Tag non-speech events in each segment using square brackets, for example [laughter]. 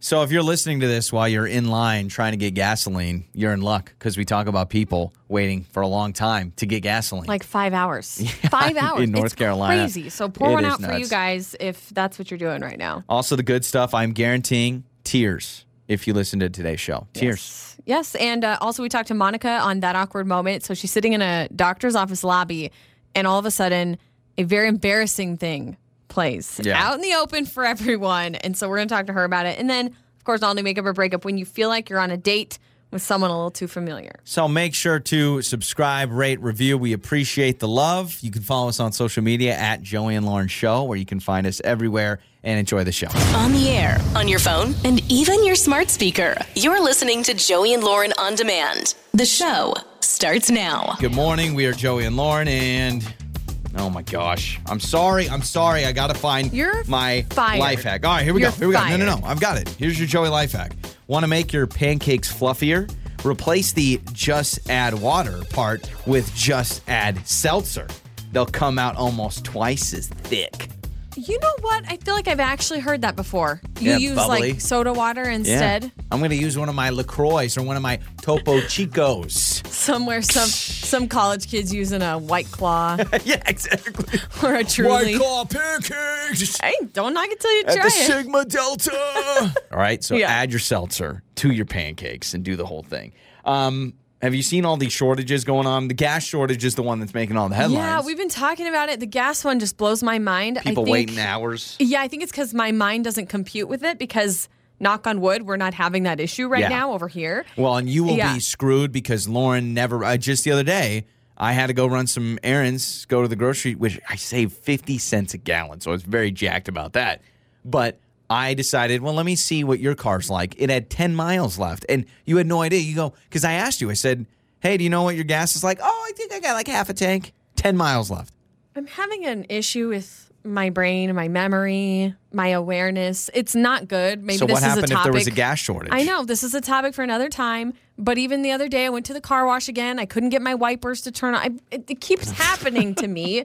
So if you're listening to this while you're in line trying to get gasoline, you're in luck because we talk about people waiting for a long time to get gasoline. Like five hours. [laughs] five hours. in North It's Carolina. Crazy. So pour It one out for you guys if that's what you're doing right now. also, the good stuff, I'm guaranteeing tears if you listen to today's show. Tears. Yes. And uh, also, we talked to Monica on that awkward moment. So she's sitting in a doctor's office lobby, and all of a sudden, a very embarrassing thing plays Yeah. out in the open for everyone. And so we're going to talk to her about it. And then, of course, all only makeup or break up when you feel like you're on a date with someone a little too familiar. So make sure to subscribe, rate, review. We appreciate the love. You can follow us on social media at Joey and Lauren Show, where you can find us everywhere and enjoy the show. On the air, on your phone, and even your smart speaker. You're listening to Joey and Lauren on demand. The show starts now. Good morning. We are Joey and Lauren, and oh my gosh, I'm sorry. I'm sorry. I gotta find You're my fired. life hack. All right, here we You're go. Here we go. No, no, no. I've got it. Here's your Joey life hack. Want to make your pancakes fluffier? Replace the just add water part with just add seltzer. They'll come out almost twice as thick. You know what? I feel like I've actually heard that before. You Yeah, use bubbly. like soda water instead. I'm going to use one of my LaCroix or one of my Topo Chicos. Somewhere, some some college kids using a White Claw [laughs] yeah, exactly. [laughs] or a Truly. White Claw pancakes. Hey, don't knock it till you at try the it. Sigma Delta. [laughs] all right, so Yeah. add your seltzer to your pancakes and do the whole thing. Um, have you seen all these shortages going on? The gas shortage is the one that's making all the headlines. Yeah, we've been talking about it. The gas one just blows my mind. people I think, waiting hours. Yeah, I think it's because my mind doesn't compute with it because, knock on wood, we're not having that issue right Yeah. now over here. Well, and you will Yeah. be screwed because Lauren never. Uh, just the other day, I had to go run some errands, go to the grocery, which I saved fifty cents a gallon, so I was very jacked about that. But I decided, well, let me see what your car's like. It had ten miles left, and you had no idea. You go because I asked you. I said, "Hey, do you know what your gas is like?" Oh, I think I got like half a tank. Ten miles left. I'm having an issue with my brain, my memory, my awareness. It's not good. Maybe so this what is happened a if topic. there was a gas shortage? I know this is a topic for another time, but even the other day, I went to the car wash again. I couldn't get my wipers to turn on. I, it, it keeps [laughs] happening to me.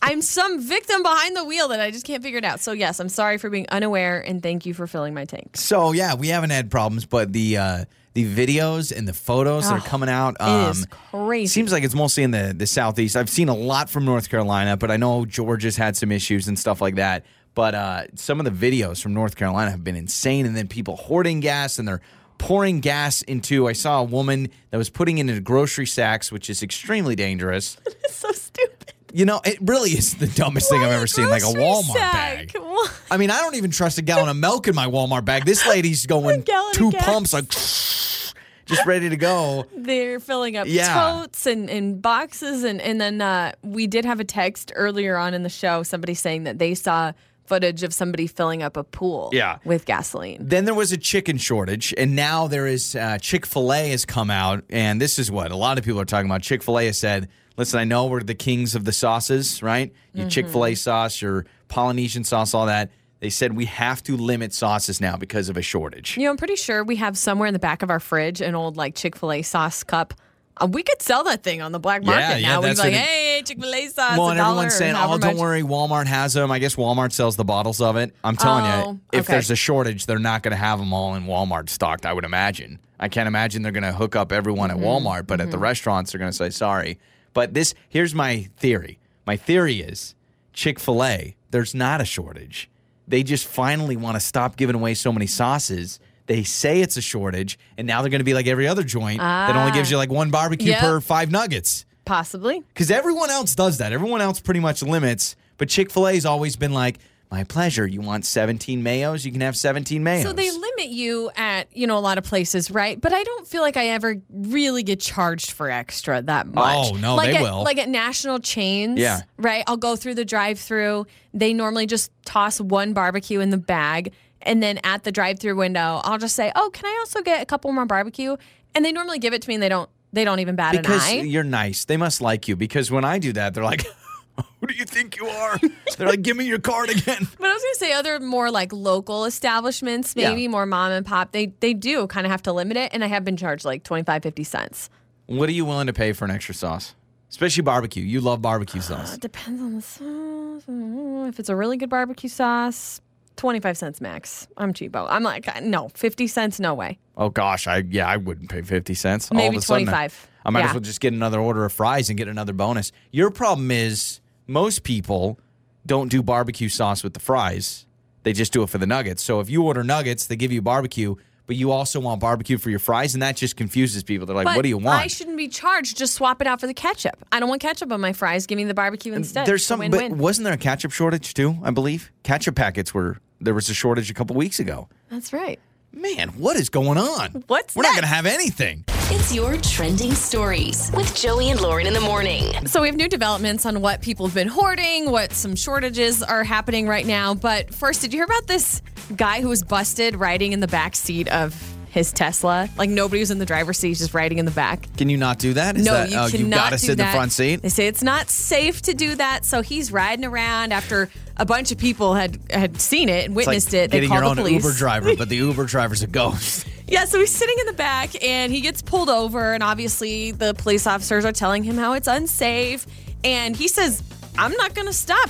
I'm some victim behind the wheel that I just can't figure it out. So yes, I'm sorry for being unaware, and thank you for filling my tank. So yeah, we haven't had problems, but the uh, the videos and the photos that are coming out. It is Um, crazy. Seems like it's mostly in the, the southeast. I've seen a lot from North Carolina, but I know Georgia's had some issues and stuff like that. But uh, some of the videos from North Carolina have been insane, and then people hoarding gas and they're pouring gas into. I saw a woman that was putting it into grocery sacks, which is extremely dangerous. [laughs] It's so stupid. You know, it really is the dumbest thing I've ever seen, like a Walmart sack? bag. What? I mean, I don't even trust a gallon of milk in my Walmart bag. This lady's [laughs] going two pumps, like [laughs] just ready to go. They're filling up Yeah. totes and, and boxes. And, and then uh, we did have a text earlier on in the show, somebody saying that they saw footage of somebody filling up a pool Yeah. with gasoline. Then there was a chicken shortage, and now there is uh, Chick fil A has come out, and this is what a lot of people are talking about. Chick fil A has said, listen, I know we're the kings of the sauces, right? Your Mm-hmm. Chick fil A sauce, your Polynesian sauce, all that. They said we have to limit sauces now because of a shortage. You know, I'm pretty sure we have somewhere in the back of our fridge an old like Chick fil A sauce cup. Uh, we could sell that thing on the black market Yeah, yeah, now. We'd be like, hey, Chick fil A sauce. Well, and everyone's saying, "Oh, don't much." worry, Walmart has them." I guess Walmart sells the bottles of it. I'm telling you, Oh, if okay. there's a shortage, they're not going to have them all in Walmart stocked. I would imagine. I can't imagine they're going to hook up everyone Mm-hmm. at Walmart, but at the restaurants, they're going to say sorry. But this, here's my theory. My theory is Chick Fil A. There's not a shortage. They just finally want to stop giving away so many sauces. They say it's a shortage, and now they're going to be like every other joint that only gives ah. you like one barbecue Yep. per five nuggets. Possibly. Because everyone else does that. Everyone else pretty much limits. But Chick fil A's always been like, my pleasure. You want 17 mayos? You can have 17 mayos. So they limit you at, you know, a lot of places, right? But I don't feel like I ever really get charged for extra that oh, much. Oh, no, like they at, will. Like at national chains, Yeah. right? I'll go through the drive through. They normally just toss one barbecue in the bag. And then at the drive through window, I'll just say, Oh, can I also get a couple more barbecue? And they normally give it to me and they don't they don't even bat because an eye. Because you're nice. They must like you. Because when I do that, they're like, [laughs] who do you think you are? [laughs] they're like, give me your card again. But I was gonna say other more like local establishments, Yeah. maybe more mom and pop, they they do kind of have to limit it. And I have been charged like 25, 50 cents. What are you willing to pay for an extra sauce? Especially barbecue. You love barbecue sauce. It depends on the sauce. Mm, If it's a really good barbecue sauce, 25 cents max. I'm cheapo. I'm like, uh, no, 50 cents, no way. Oh gosh, I yeah, I wouldn't pay fifty cents. All Maybe of a sudden, 25. I might Yeah. as well just get another order of fries and get another bonus. Your problem is most people don't do barbecue sauce with the fries. They just do it for the nuggets. So if you order nuggets, they give you barbecue, but you also want barbecue for your fries, and that just confuses people. They're like, But "What do you want?" I shouldn't be charged. Just swap it out for the ketchup. I don't want ketchup on my fries. Give me the barbecue instead. There's some, win-win. but wasn't there a ketchup shortage too? I believe ketchup packets were there was a shortage a couple weeks ago. That's right. Man, what is going on? What's We're not going to have anything. It's your trending stories with Joey and Lauren in the morning. So we have new developments on what people have been hoarding, what some shortages are happening right now. But first, did you hear about this guy who was busted riding in the back seat of his Tesla? Like nobody was in the driver's seat, he's just riding in the back. Can you not do that? Is no, that, you oh, cannot you got to do sit in that. the front seat. They say it's not safe to do that. So he's riding around after a bunch of people had had seen it and It's like witnessed it. They getting your own the police. Uber driver, but the Uber driver's a ghost. [laughs] Yeah, so he's sitting in the back and he gets pulled over, and obviously the police officers are telling him how it's unsafe. And he says, I'm not going to stop.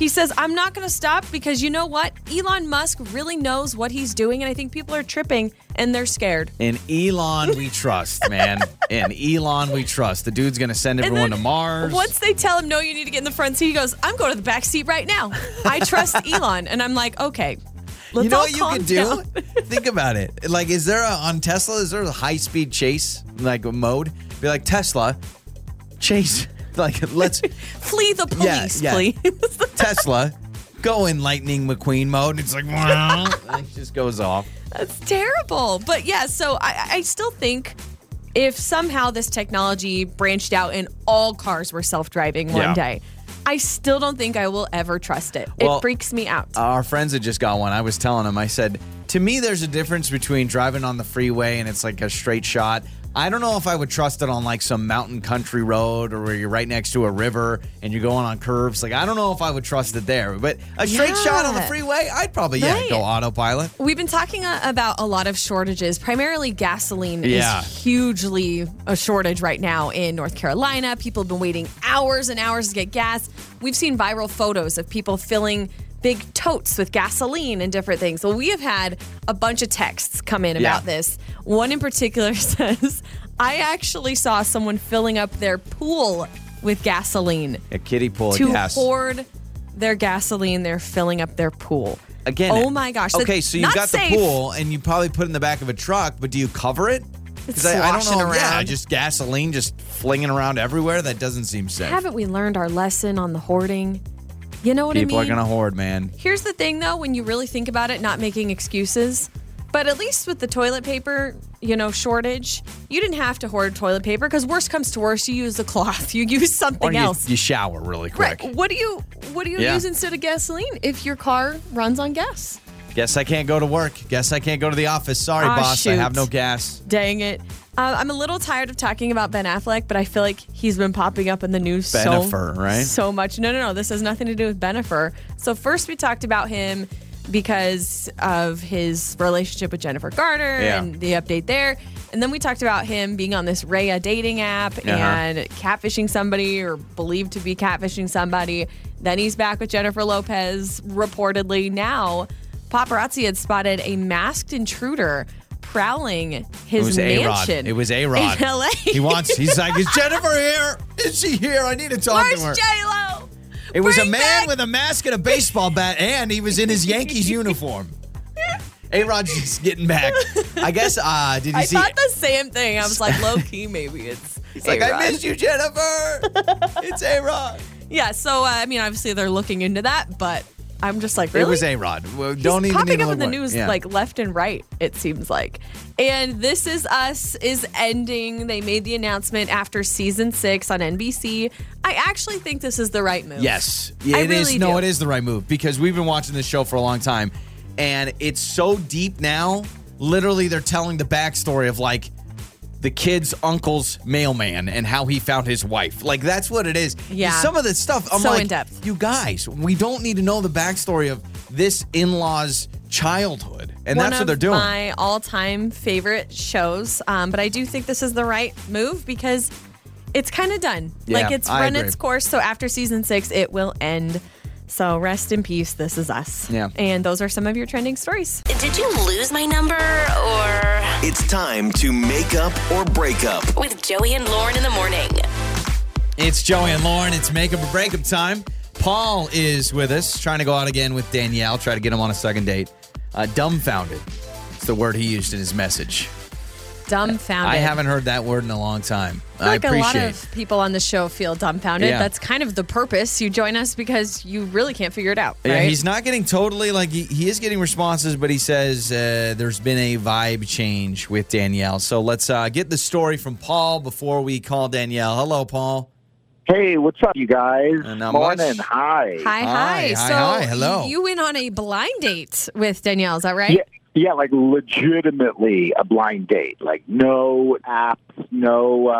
He says, I'm not going to stop because you know what? Elon Musk really knows what he's doing, and I think people are tripping and they're scared. In Elon, we trust, man. [laughs] In Elon, we trust. The dude's gonna send everyone to Mars. Once they tell him, no, you need to get in the front seat, he goes, I'm going to the back seat right now. I trust [laughs] Elon. And I'm like, okay. Let's you know what you could do? [laughs] Think about it. Like, is there a on Tesla? Is there a high speed chase like mode? Be like Tesla, chase. Like, let's [laughs] Flee the police, yeah. please. [laughs] Tesla go in Lightning McQueen mode. And it's like, [laughs] it just goes off. That's terrible. But yeah, so I, I still think if somehow this technology branched out and all cars were self driving one Yeah. day, I still don't think I will ever trust it. Well, it freaks me out. Our friends had just got one. I was telling them, I said, to me, there's a difference between driving on the freeway and it's like a straight shot. I don't know if I would trust it on like some mountain country road or where you're right next to a river and you're going on curves. Like, I don't know if I would trust it there. But a straight shot on the freeway, I'd probably, yeah, go autopilot. We've been talking uh, about a lot of shortages. Primarily, gasoline Yeah. is hugely a shortage right now in North Carolina. People have been waiting hours and hours to get gas. We've seen viral photos of people filling big totes with gasoline and different things. Well, we have had a bunch of texts come in Yeah. about this. One in particular [laughs] says, I actually saw someone filling up their pool with gasoline A kiddie pool to gas. hoard their gasoline. They're filling up their pool. Again, oh my gosh. that's Okay, so you've got safe. the pool and you probably put it in the back of a truck, but do you cover it? 'Cause I, I don't know. Yeah, just gasoline just flinging around everywhere. That doesn't seem safe. Haven't we learned our lesson on the hoarding? You know what People I mean? People are gonna hoard, man. Here's the thing though, when you really think about it, not making excuses. But at least with the toilet paper, you know, shortage, you didn't have to hoard toilet paper because worst comes to worst, you use the cloth. [laughs] You use Or something you, else. you shower really quick. Right. What do you what do you Yeah. use instead of gasoline if your car runs on gas? Guess I can't go to work. Guess I can't go to the office. Sorry, Ah, boss. I have no gas. Dang it. Uh, I'm a little tired of talking about Ben Affleck, but I feel like he's been popping up in the news so, Bennifer, right? so much. No, no, no. This has nothing to do with Bennifer. So first we talked about him because of his relationship with Jennifer Garner Yeah. and the update there. And then we talked about him being on this Raya dating app Uh-huh. and catfishing somebody or believed to be catfishing somebody. Then he's back with Jennifer Lopez, reportedly. Now, paparazzi had spotted a masked intruder prowling It his was Rod. mansion. It was A Rod. In LA. He wants. He's like, is Jennifer here? Is she here? I need to talk Where's to her. J Lo? it was a man back- with a mask and a baseball bat, and he was in his Yankees [laughs] uniform. A Rod's just getting back. I guess. Uh, did you I see? I thought the same thing. I was like, low key, maybe it's. He's like, I missed you, Jennifer. [laughs] it's A Rod. Yeah, so uh, I mean, obviously they're looking into that, but I'm just like, really? It was A Rod. Don't even popping up in the news Yeah. like left and right. It seems like, and this is us is ending. They made the announcement after season six on NBC. I actually think this is the right move. Yes, it is. really No, do. it is the right move because we've been watching this show for a long time, and it's so deep now. Literally, they're telling the backstory of like the kid's uncle's mailman and how he found his wife. Like that's what it is. Yeah. Some of the stuff. I'm So like, in-depth. you guys, we don't need to know the backstory of this in-law's childhood, and One that's what they're doing. My all-time favorite shows, um, but I do think this is the right move because it's kind of done. Yeah, like it's I run agree. its course. So after season six, it will end. So rest in peace. This is us. Yeah. And those are some of your trending stories. Did you lose my number or It's time to make up or break up. with Joey and Lauren in the morning? It's Joey and Lauren. It's make up or break up time. Paul is with us, trying to go out again with Danielle, try to get him on a second date. Uh, dumbfounded. It's the word he used in his message. Dumbfounded. I haven't heard that word in a long time. I feel like I a lot appreciate of people on the show feel dumbfounded. Yeah. That's kind of the purpose. You join us because you really can't figure it out. Yeah, right? he's not getting totally like he, he is getting responses, but he says uh, there's been a vibe change with Danielle. So let's uh, get the story from Paul before we call Danielle. Hello, Paul. Hey, what's up, you guys? Not Morning. much. Hi. Hi, Hi, hi. hi, so hi, hello. You went on a blind date with Danielle. Is that right? Yeah, yeah, like legitimately a blind date. Like no apps, no. Uh,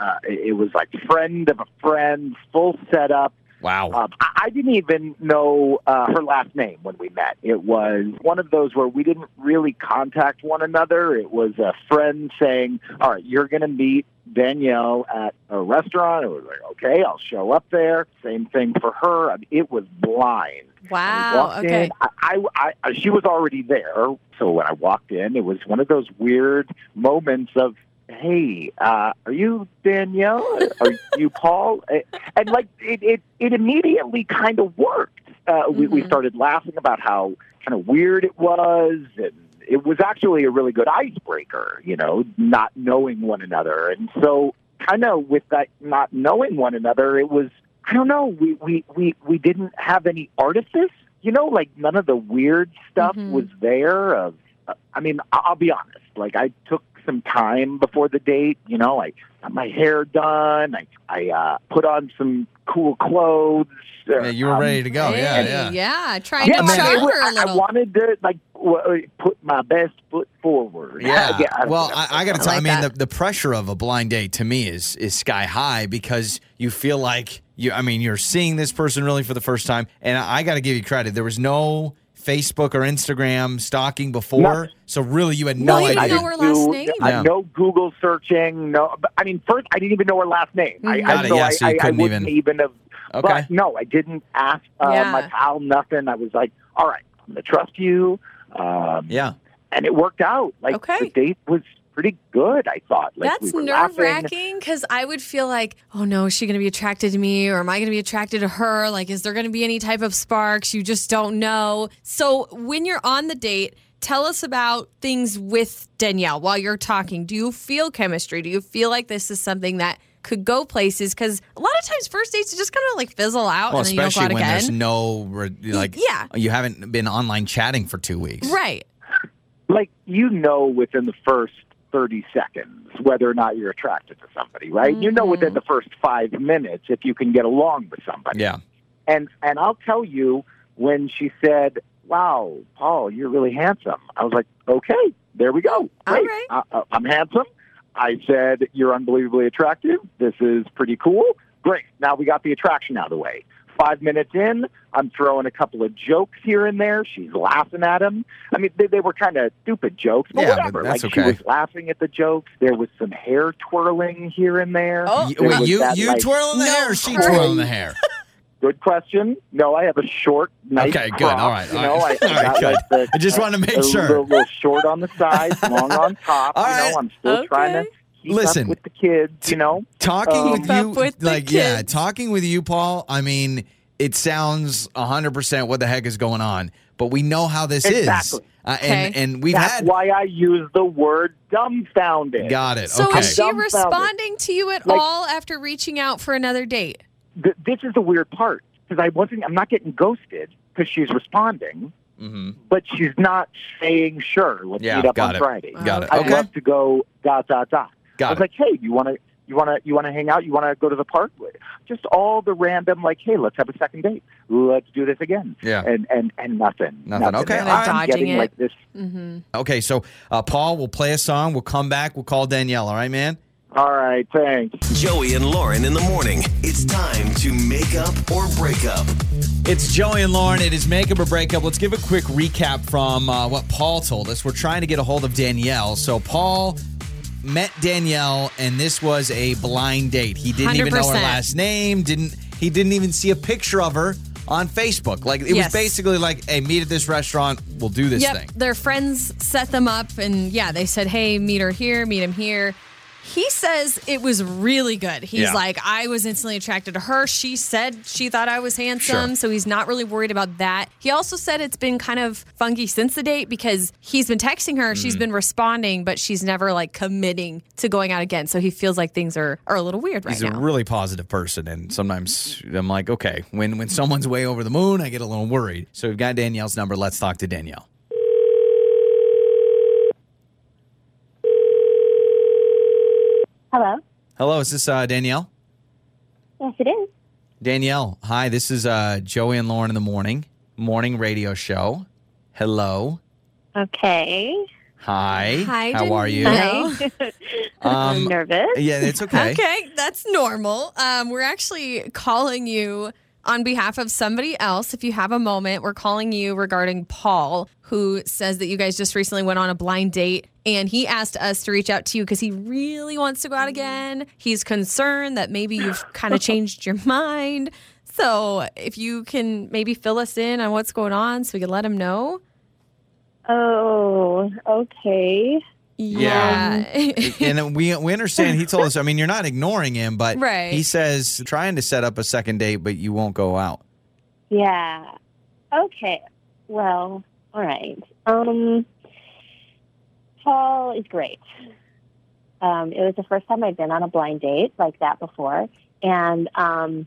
uh, it was like friend of a friend, full setup. Wow. Um, I, I didn't even know uh, her last name when we met. It was one of those where we didn't really contact one another. It was a friend saying, "All right, you're going to meet Danielle at a restaurant." It was like, "Okay, I'll show up there." Same thing for her. I mean, it was blind. Wow. Okay. in, I, I, I, she was already there. So when I walked in, it was one of those weird moments of, "Hey, uh, are you Danielle? Are you Paul?" [laughs] And like it, it, it immediately kind of worked. Uh, we, we Mhm. started laughing about how kind of weird it was, and it was actually a really good icebreaker. You know, not knowing one another, and so kind of with that not knowing one another, it was I don't know. We we we we didn't have any artifice. You know, like none of the weird stuff Mhm. was there. Of uh, I mean, I'll be honest. Like I took some time before the date. You know, I got my hair done. I I uh, put on some cool clothes. Uh, Yeah, you were um, ready to go. Yeah, Hey, yeah. yeah. Trying yeah, to man, charm it her a I, I little. I wanted to like w- put my best foot forward. Yeah. [laughs] I- well, I, I got to I tell. I mean, that. the, the pressure of a blind date to me is is sky high because you feel like you. I mean, you're seeing this person really for the first time, and I, I got to give you credit. There was no Facebook or Instagram stalking before, Nothing. so really you had No, no, you didn't idea. know her last name? I- Yeah. no Google searching. No, I mean, first I didn't even know her last name. I, Mhm. Got I, it, so yeah, I, so you I, I couldn't wouldn't even- even have. Okay. But no, I didn't ask uh, Yeah. my pal nothing. I was like, all right, I'm gonna trust you. Um, Yeah. and it worked out. Like Okay. the date was pretty good. I thought. Like, That's we nerve laughing. wracking because I would feel like, oh no, is she going to be attracted to me or am I going to be attracted to her? Like, is there going to be any type of sparks? You just don't know. So, when you're on the date, tell us about things with Danielle while you're talking. Do you feel chemistry? Do you feel like this is something that could go places? Because a lot of times, first dates just kind of like fizzle out Well, and then you don't go especially out when again. there's no like. yeah. You haven't been online chatting for two weeks. right. like you know within the first 30 seconds whether or not you're attracted to somebody right? You know within mm-hmm. the first five minutes if you can get along with somebody. Yeah. and and i'll tell you when she said wow paul you're really handsome i was like okay there we go. Great. right. I- i'm handsome. I said you're unbelievably attractive. This is pretty cool. Great. Now we got the attraction out of the way Five minutes in, I'm throwing a couple of jokes here and there. She's laughing at them. I mean, they, they were kind of stupid jokes, but Yeah, but whatever. that's like she okay. was laughing at the jokes. There was some hair twirling here and there. Oh. There Wait, you that, you like, twirling the No, hair or she twirling the hair? [laughs] Good question. No, I have a short, nice Okay, good. crop, All right, You know, [laughs] right. I, All right, got, good. like, the- I just want to make a sure. Little, little short on the sides, long on top. [laughs] All you know. I'm still trying to Okay. Keep Listen. up with the kids. You know, Talking Um, with you, with the like yeah, talking with you, Paul. I mean, it sounds hundred percent what the heck is going on, but we know how this Exactly. is, uh, Okay. and and we've that's had why I use the word dumbfounded. got it. So, okay, is she responding to you at Like- all after reaching out for another date? Th- this is the weird part because I wasn't. I'm not getting ghosted because she's responding, Mhm. but she's not saying sure. Let's Yeah, meet up got on it. Friday. got it. I'd Okay, love to go dot dot dot. I was it. like, hey, you want to you want to you want to hang out? You want to go to the park? Just all the random like, hey, let's have a second date. Let's do this again. Yeah. And and and nothing. Nothing. Okay, And. I'm Dodging getting it. like this. Mm-hmm. Okay, so uh, Paul, we'll play a song. We'll come back. We'll call Danielle. All right, man. All right, thanks. Joey and Lauren in the morning. It's time to make up or break up. It's Joey and Lauren. It is Make Up or Break Up. Let's give a quick recap from uh, what Paul told us. We're trying to get a hold of Danielle. So Paul met Danielle, and this was a blind date. He didn't even know her 100%. last name. Didn't he? Didn't even see a picture of her on Facebook. Like it Yes. was basically like, "Hey, meet at this restaurant. We'll do this Yep, thing." their friends set them up, and yeah, they said, "Hey, meet her here, meet him here." He says it was really good. He's Yeah. like, I was instantly attracted to her. She said she thought I was handsome, Sure. so he's not really worried about that. He also said it's been kind of funky since the date because he's been texting her, she's mm. been responding, but she's never like committing to going out again. So he feels like things are, are a little weird right He's now. He's a really positive person, and sometimes I'm like, okay, when when someone's way over the moon, I get a little worried. So we've got Danielle's number. Let's talk to Danielle. Hello. Hello, is this uh, Danielle? Yes, it is. Danielle, hi. This is uh, Joey and Lauren in the morning morning radio show. Hello, Okay. hi. Hi, How are you? Danielle. Hi. [laughs] [laughs] I'm Um, nervous. yeah, it's okay. Okay, that's normal. Um, we're actually calling you on behalf of somebody else. If you have a moment, we're calling you regarding Paul, who says that you guys just recently went on a blind date. And he asked us to reach out to you because he really wants to go out mm. again. He's concerned that maybe you've [laughs] kind of changed your mind. So if you can maybe fill us in on what's going on so we can let him know. Oh, okay. Yeah. Yeah. Um, and we we understand. He told us. I mean, you're not ignoring him, but Right. he says trying to set up a second date, but you won't go out. Yeah. Okay. Well, all right. Um, Paul is great. Um, it was the first time I'd been on a blind date like that before, and um,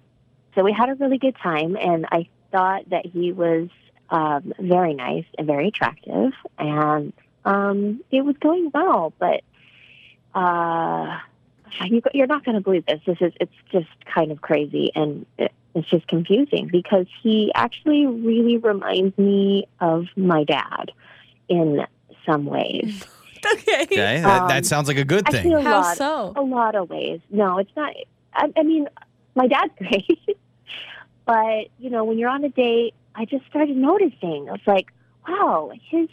so we had a really good time. And I thought that he was um, very nice and very attractive, and um, it was going well. But uh, you, you're not going to believe this. This is it's just kind of crazy, and it, it's just confusing because he actually really reminds me of my dad in some ways. [laughs] okay. Okay, that, Um, that sounds like a good Actually, a thing. How lot, so? a lot of ways. No, it's not. I, I mean, my dad's [laughs] great, but you know, when you're on a date, I just started noticing. I was like, wow, his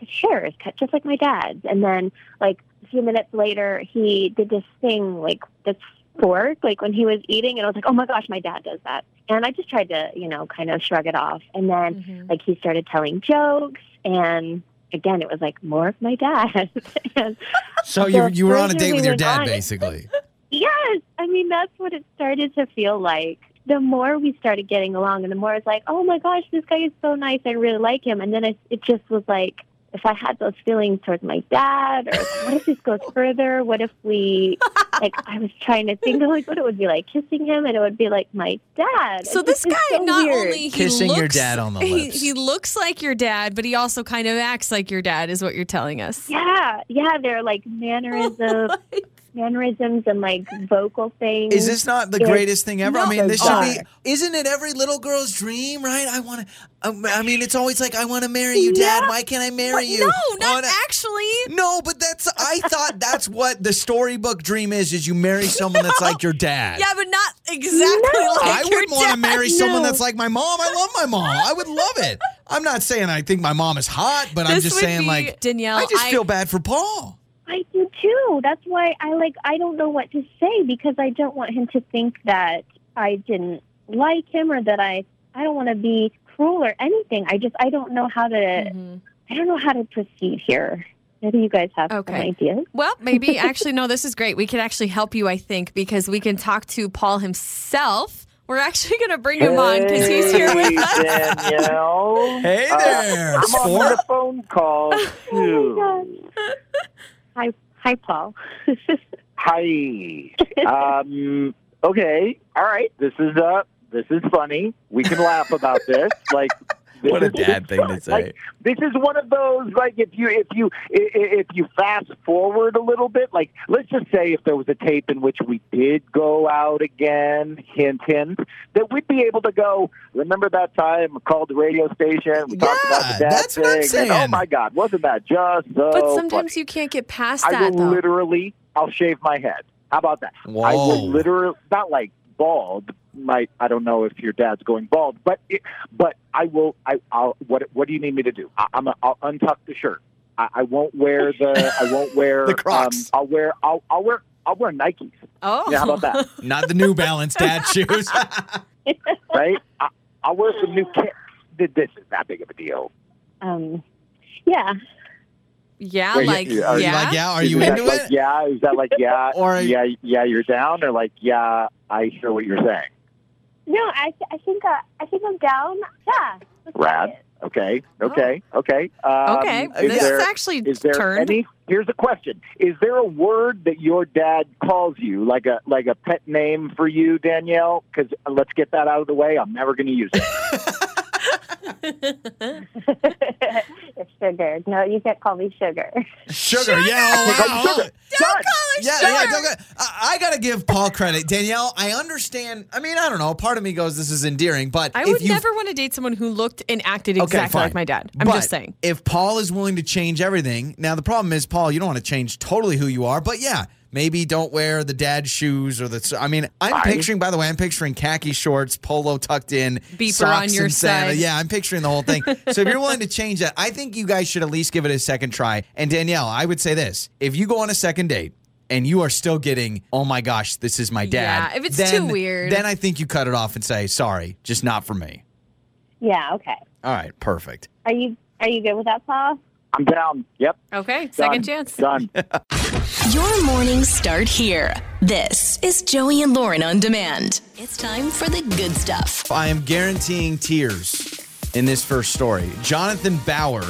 his hair is cut just like my dad's, and then like a few minutes later, he did this thing like this fork, like when he was eating, and I was like, oh my gosh, my dad does that, and I just tried to, you know, kind of shrug it off, and then Mhm. like he started telling jokes and again it was like more of my dad. [laughs] And So you you were on a date we with your dad, on- basically. [laughs] yes! I mean that's what it started to feel like. The more we started getting along and the more it's like oh my gosh this guy is so nice i really like him. And then it, it just was like if i had those feelings towards my dad or [laughs] what if this goes further what if we like i was trying to think of like what it would be like kissing him and it would be like my dad So It's this just guy so not weird. only he Kissing your looks- dad on the he, lips. he looks like your dad, but he also kind of acts like your dad, is what you're telling us. Yeah, yeah, they're like mannerisms, [laughs] oh mannerisms and like vocal things. Is this not the It's greatest thing ever? I mean, this should be. Isn't it every little girl's dream, right? I want to. Um, I mean, it's always like, I want to marry you, Dad. Yeah. Why can't I marry you? No, not actually. No, but that's. I thought that's what the storybook dream is: is you marry [laughs] someone that's like your dad. Yeah, but not exactly No. like I would want to marry someone that's like my mom. I love my mom. I would love it. I'm not saying I think my mom is hot, but I'm just saying be- like Danielle, I just I- feel bad for Paul. I do too. That's why I like. I don't know what to say because I don't want him to think that I didn't like him or that I. I don't want to be cruel or anything. I just. I don't know how to. Mhm. I don't know how to proceed here. Maybe you guys have Okay. some ideas. Well, maybe [laughs] actually, no, this is great. We can actually help you, I think, because we can talk to Paul himself. We're actually going to bring him on because he's here with us. Danielle. Hey Uh, there, I'm on sport. the phone call [laughs] Oh too. my god. Hi, hi, Paul. [laughs] Hi. Um, okay. All right. This is uh this is funny. We can laugh about this. Like What a is- dad thing to say. Like, this is one of those like if you if you i- i- if you fast forward a little bit, like let's just say if there was a tape in which we did go out again, hint hint, that we'd be able to go. Remember that time I called the radio station? We talked about Yeah, the dad that's thing. what I'm and, oh saying. oh my God, wasn't that just so? But sometimes funny? you can't get past that. I that, will though. literally, I'll shave my head. How about that? I Whoa. will literally, not like bald. My, I don't know if your dad's going bald, but it, but I will. I, I'll. What What do you need me to do? I, I'm. A, I'll untuck the shirt. I, I won't wear the. I won't wear [laughs] The Crocs. Um, I'll wear. I'll. I'll wear. I'll wear Nikes. oh. Yeah, how about that? [laughs] Not the New Balance dad shoes. [laughs] Right? I, I'll wear some new kicks. Th- This is that big of a deal. Um, yeah. Yeah, Wait, like you- are you yeah. Like, yeah, are Is you that into like, it? Yeah. Is that like yeah? Or- yeah, yeah, you're down, or like yeah, I hear what you're saying. No, I, I think uh, I think I'm down. Yeah. Rad. it. Okay. Okay. Okay. Um, Oh. Okay, Is this there, is actually is there turned. any? Here's a question: Is there a word that your dad calls you, like a like a pet name for you, Danielle? Because let's get that out of the way. I'm never going to use it. [laughs] it's sugar. No, you can't call me sugar. Sugar, yeah. Oh, Like, wow. sugar. Done. Yeah, yeah. Don't get, I, I got to give Paul credit. Danielle, I understand. I mean, I don't know. Part of me goes, this is endearing, but I if would never want to date someone who looked and acted Okay, exactly fine. like my dad. I'm But just saying. If Paul is willing to change everything, now the problem is, Paul, you don't want to change totally who you are, but yeah, maybe don't wear the dad shoes or the. I mean, I'm Fine. picturing. By the way, I'm picturing khaki shorts, polo tucked in, Beeper socks on your and side. Yeah, I'm picturing the whole thing. so if you're willing to change that, I think you guys should at least give it a second try. And Danielle, I would say this: if you go on a second date. And you are still getting, oh my gosh, this is my dad. Yeah, if it's then, too weird. then I think you cut it off and say, sorry, just not for me. Yeah. Okay. All right, perfect. Are you Are you good with that, Paul? I'm down. Yep. Okay, second chance. Done. [laughs] Your mornings start here. This is Joey and Lauren on demand. It's time for the good stuff. I am guaranteeing tears in this first story. Jonathan Bauer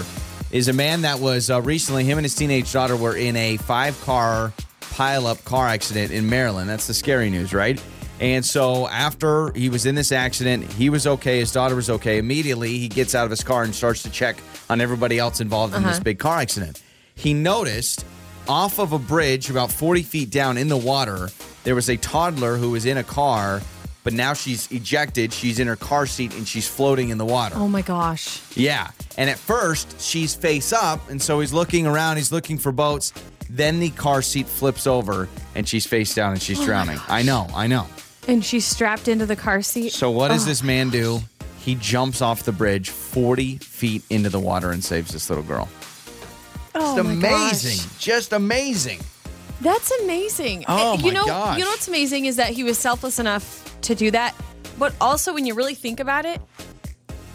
is a man that was uh, recently, him and his teenage daughter were in a five car pileup car accident in Maryland. That's the scary news, right? And so after he was in this accident, he was okay. His daughter was okay. Immediately, he gets out of his car and starts to check on everybody else involved in this big car accident. He noticed off of a bridge about 40 feet down in the water, there was a toddler who was in a car, but now she's ejected. She's in her car seat and she's floating in the water. Oh my gosh. Yeah. And at first, she's face up. And so he's looking around, he's looking for boats. Then the car seat flips over and she's face down and she's oh drowning. I know, I know. And she's strapped into the car seat. So what does this man do? He jumps off the bridge 40 feet into the water and saves this little girl. Oh Just my amazing. gosh. Just amazing. That's amazing. Oh And my you know, gosh. You know what's amazing is that he was selfless enough to do that. But also, when you really think about it,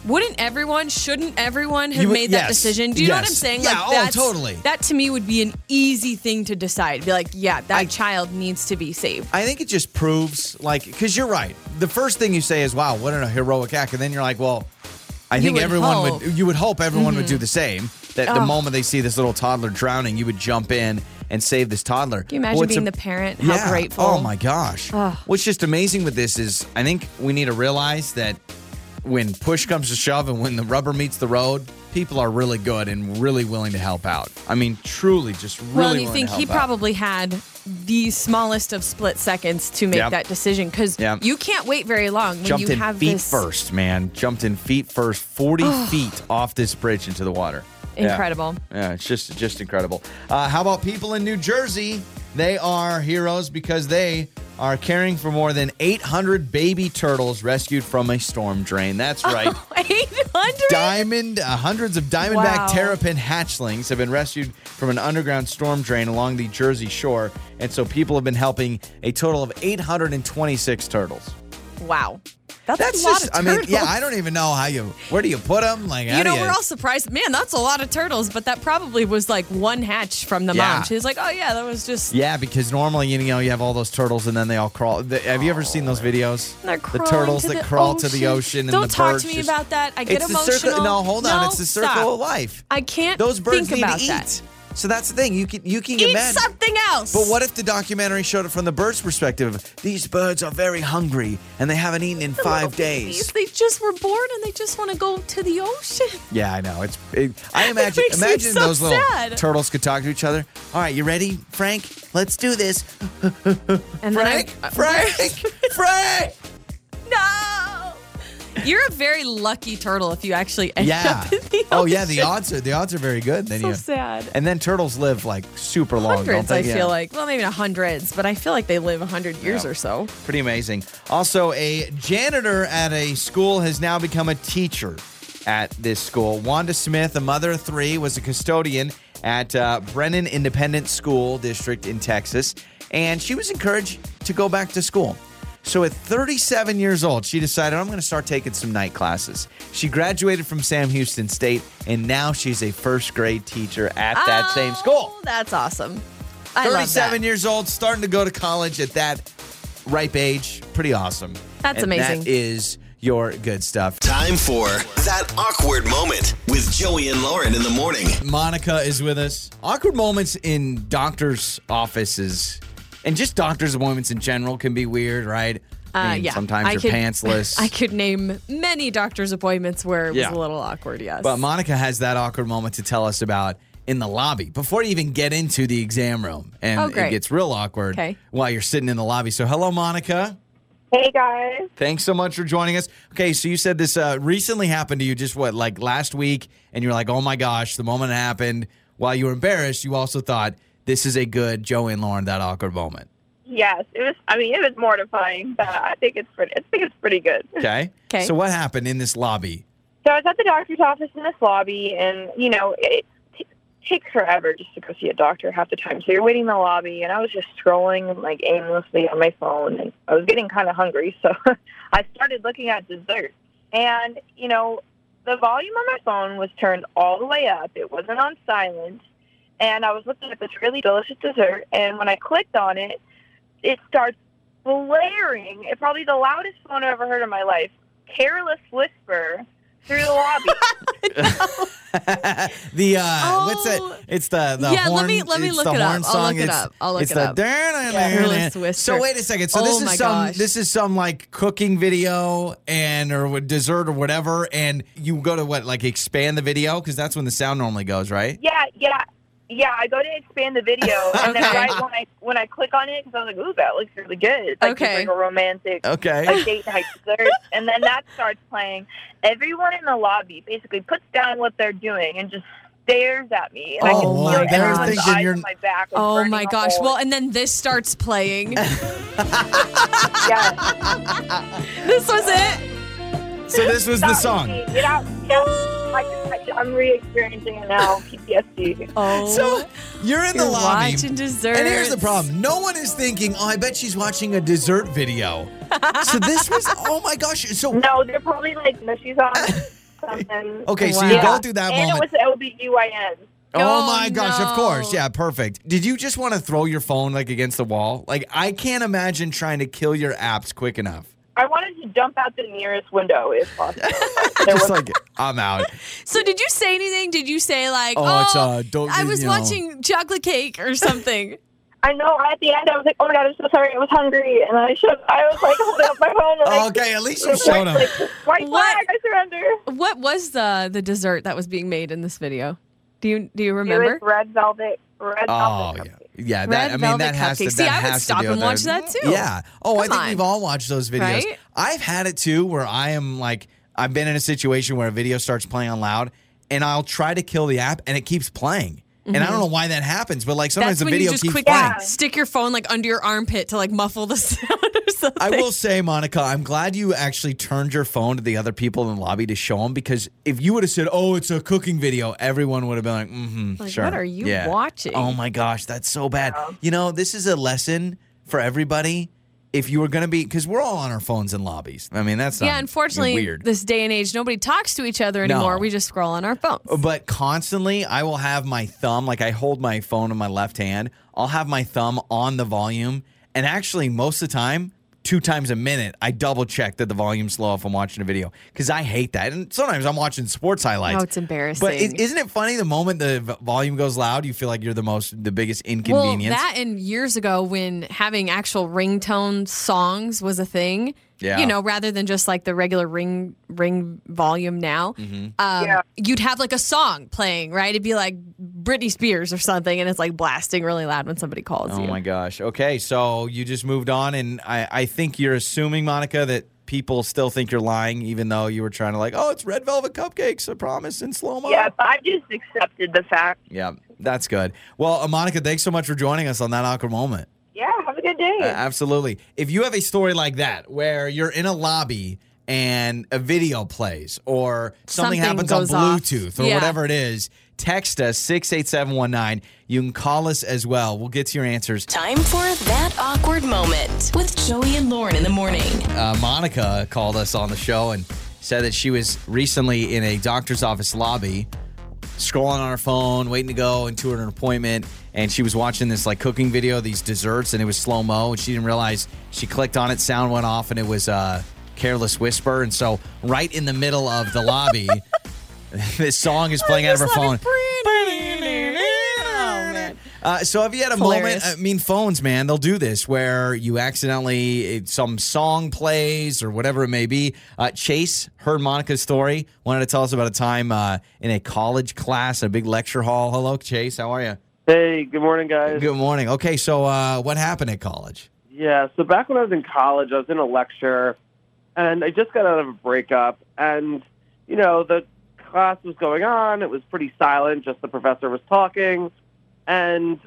wouldn't everyone, shouldn't everyone have You would- made that yes. decision? Do you know what I'm Yes. saying? Yeah, like oh, that's, totally. That to me would be an easy thing to decide. Be like, yeah, that child needs to be saved. I think it just proves, like, because you're right. The first thing you say is, wow, what a heroic act. And then you're like, well, I You think would everyone hope. Mm-hmm. would, you would hope everyone would do the same. That the Oh. moment they see this little toddler drowning, you would jump in and save this toddler. Can you imagine What's being a- the parent? How yeah. grateful. Oh my gosh. Ugh. What's just amazing with this is I think we need to realize that when push comes to shove and when the rubber meets the road, people are really good and really willing to help out. I mean, truly, just really. well, you think he help out. probably had the smallest of split seconds to make Yep. that decision because Yep. you can't wait very long when jumped you in have feet this first, man. Jumped in feet first, forty feet off this bridge into the water. Yeah. incredible. Yeah, it's just just incredible. Uh, how about people in New Jersey? They are heroes because they are caring for more than 800 baby turtles rescued from a storm drain. That's [laughs] right. 800? Diamond, uh, hundreds of diamondback Wow. terrapin hatchlings have been rescued from an underground storm drain along the Jersey shore, and so people have been helping a total of 826 turtles. Wow. That's, That's a lot just, I mean, yeah, I don't even know how you, where do you put them? Like, You know, we're all surprised. Man, that's a lot of turtles, but that probably was like one hatch from the Yeah. mom. She was like, oh, yeah, that was just. Yeah, because normally you know you have all those turtles and then they all crawl. The, have you ever seen those oh, videos? They're the turtles that the crawl to the ocean. ocean and Don't talk to me just- about that. I get it's emotional. The circle, no, hold on. No, it's the circle stop. of life. I can't Those birds think about to eat. So that's the thing. You can you can Eat imagine. something else. But what if the documentary showed it from the bird's perspective? These birds are very hungry and they haven't eaten in The five little babies, days. They just were born and they just want to go to the ocean. Yeah, I know. It's. It, I [laughs] imagine. makes me imagine so those little sad. turtles could talk to each other. All right, you ready, Frank? Let's do this. And Frank, then I, Frank, [laughs] Frank. [laughs] no. You're a very lucky turtle if you actually end Yeah. up in the ocean. Oh yeah, the odds are the odds are very good. Then So you sad. and then turtles live like super long. Hundreds, don't I they? feel Yeah. like. Well, maybe not hundreds, but I feel like they live 100 years Yeah. or so. pretty amazing. Also, a janitor at a school has now become a teacher at this school. Wanda Smith, a mother of three, was a custodian at uh, Brenham Independent School District in Texas, and she was encouraged to go back to school. So at 37 years old, she decided I'm going to start taking some night classes. She graduated from Sam Houston State, and now she's a first grade teacher at that same school. Oh, That's awesome. I love 37 that. years old, starting to go to college at that ripe age. Pretty awesome. That's And amazing. That is your good stuff. Time for that awkward moment with Joey and Lauren in the morning. Monica is with us. Awkward moments in doctors' offices and just doctors' appointments in general can be weird, right? I Uh, mean, yeah. Sometimes I you're could- pantsless. [laughs] I could name many doctor's appointments where it Yeah. was a little awkward, yes. But Monica has that awkward moment to tell us about in the lobby before you even get into the exam room. And Oh, it gets real awkward Okay. while you're sitting in the lobby. So, hello, Monica. Hey guys. Thanks so much for joining us. Okay, so you said this uh, recently happened to you just what, like last week, and you're like, oh my gosh, the moment it happened, while you were embarrassed, you also thought, this is a good Joey and Lauren, that awkward moment. Yes, it was. I mean, it was mortifying, but I think it's pretty. I think it's pretty good. [laughs] Okay. Okay. So, what happened in this lobby? So I was at the doctor's office in this lobby, and you know, it t- takes forever just to go see a doctor half the time. So you're waiting in the lobby, and I was just scrolling like aimlessly on my phone, and I was getting kind of hungry, so [laughs] I started looking at dessert. And you know, the volume on my phone was turned all the way up. It wasn't on silent, and I was looking at this really delicious dessert. And when I clicked on it, it starts blaring. It's probably the loudest phone I've ever heard in my life. Careless whisper through the lobby. [laughs] the uh what's Oh. that? It's the the Yeah, let me- let me look it up. horn I'll song. look it up. I'll look it's it the up. So Careless whisper. wait a second. So this Oh my is some gosh. this is some like cooking video and or dessert or whatever, and you go to what like expand the video because that's when the sound normally goes, right? yeah, yeah, yeah. I go to expand the video, [laughs] and then right when I when I click on it, because I was like, "Ooh, that looks really good." It's like, Okay. it's like a romantic Okay. like date night [laughs] dessert, and then that starts playing. Everyone in the lobby basically puts down what they're doing and just stares at me, and I Oh, can my feel God. Everyone's eyes you're- on my back. Oh my gosh. hole. Well, and then this starts playing. [laughs] yeah. this was it. So this was the That song. Me. Get out. Yeah. I, I, I'm re-experiencing it now. PTSD. [laughs] Oh. So you're in the you're lobby. watching dessert. And here's the problem. No one is thinking, oh, I bet she's watching a dessert video. so this [laughs] was, oh my gosh. So, No, they're probably like, no, she's on [laughs] something. okay, so Wow. you go through that and moment. it was OBGYN. Oh, Oh, my gosh, of course. Yeah, perfect. Did you just want to throw your phone like against the wall? Like, I can't imagine trying to kill your apps quick enough. I wanted to jump out the nearest window if possible. [laughs] There Just was- like, I'm out. [laughs] So did you say anything? Did you say like, Oh, oh, it's, uh, don't- I was you know." watching chocolate cake or something? I know. At the end, I was like, "Oh my god, I'm so sorry. I was hungry," and I should. I was like holding up my phone. Like, Okay, at least you showed him. Like, white What? flag. I surrender. what was the the dessert that was being made in this video? Do you do you It remember? was red velvet. Red Oh, velvet. yeah. Yeah, Red that, I mean, velvet that has to, cupcakes. See, that I would has to stop and watch it. that too. Yeah. Oh, I Come think on. we've all watched those videos. Right? I've had it too where I am like, I've been in a situation where a video starts playing on loud and I'll try to kill the app and it keeps playing. And I don't know why that happens, but like sometimes That's the when video you just keeps quickly playing. stick your phone like under your armpit to like muffle the [laughs] sound or something. I will say, Monica, I'm glad you actually turned your phone to the other people in the lobby to show them because if you would have said, "Oh, it's a cooking video," everyone would have been like, "Mm-hmm, Like, sure." what are you yeah. watching? Oh my gosh, that's so bad. You know, this is a lesson for everybody. If you were going to be, because we're all on our phones in lobbies. I mean, that's not yeah, unfortunately, weird. this day and age, nobody talks to each other anymore. No. We just scroll on our phones. But constantly, I will have my thumb, like I hold my phone in my left hand. I'll have my thumb on the volume. And actually, most of the time, two times a minute, I double check that the volume's low if I'm watching a video because I hate that. And sometimes I'm watching sports highlights. Oh, it's embarrassing. But is isn't it funny the moment the volume goes loud, you feel like you're the most, the biggest inconvenience? Well, that and years ago when having actual ringtone songs was a thing. Yeah. You know, rather than just like the regular ring ring volume now, Mm-hmm. um, Yeah. you'd have like a song playing, right? It'd be like Britney Spears or something, and it's like blasting really loud when somebody calls you. Oh you. my gosh. Okay, so you just moved on, and I, I think you're assuming, Monica, that people still think you're lying, even though you were trying to like, oh, it's red velvet cupcakes, I promise, in slow mo. Yeah, I've just accepted the fact. Yeah, that's good. Well, uh, Monica, thanks so much for joining us on that awkward moment. Yeah, have a good day. Uh, absolutely. If you have a story like that where you're in a lobby and a video plays or something, Something happens on goes off. Bluetooth or Yeah. whatever it is, Text us 68719. You can call us as well. We'll get to your answers. Time for that awkward moment with Joey and Lauren in the morning. Uh, Monica called us on the show and said that she was recently in a doctor's office lobby, scrolling on her phone, waiting to go into an appointment, and she was watching this like cooking video, these desserts, and it was slow mo, and she didn't realize she clicked on it, sound went off, and it was uh, Careless Whisper, and so right in the middle of the lobby, [laughs] this song is playing out of her phone. Man. Uh, so have you had a It's moment? I mean, phones, man, they'll do this where you accidentally some song plays or whatever it may be. Uh, Chase heard Monica's story. Wanted to tell us about a time uh, in a college class, a big lecture hall. Hello, Chase. How are you? Hey, good morning, guys. Good morning. Okay, so uh, what happened at college? Yeah, so back when I was in college, I was in a lecture, and I just got out of a breakup, and you know the class was going on. It was pretty silent, just the professor was talking, and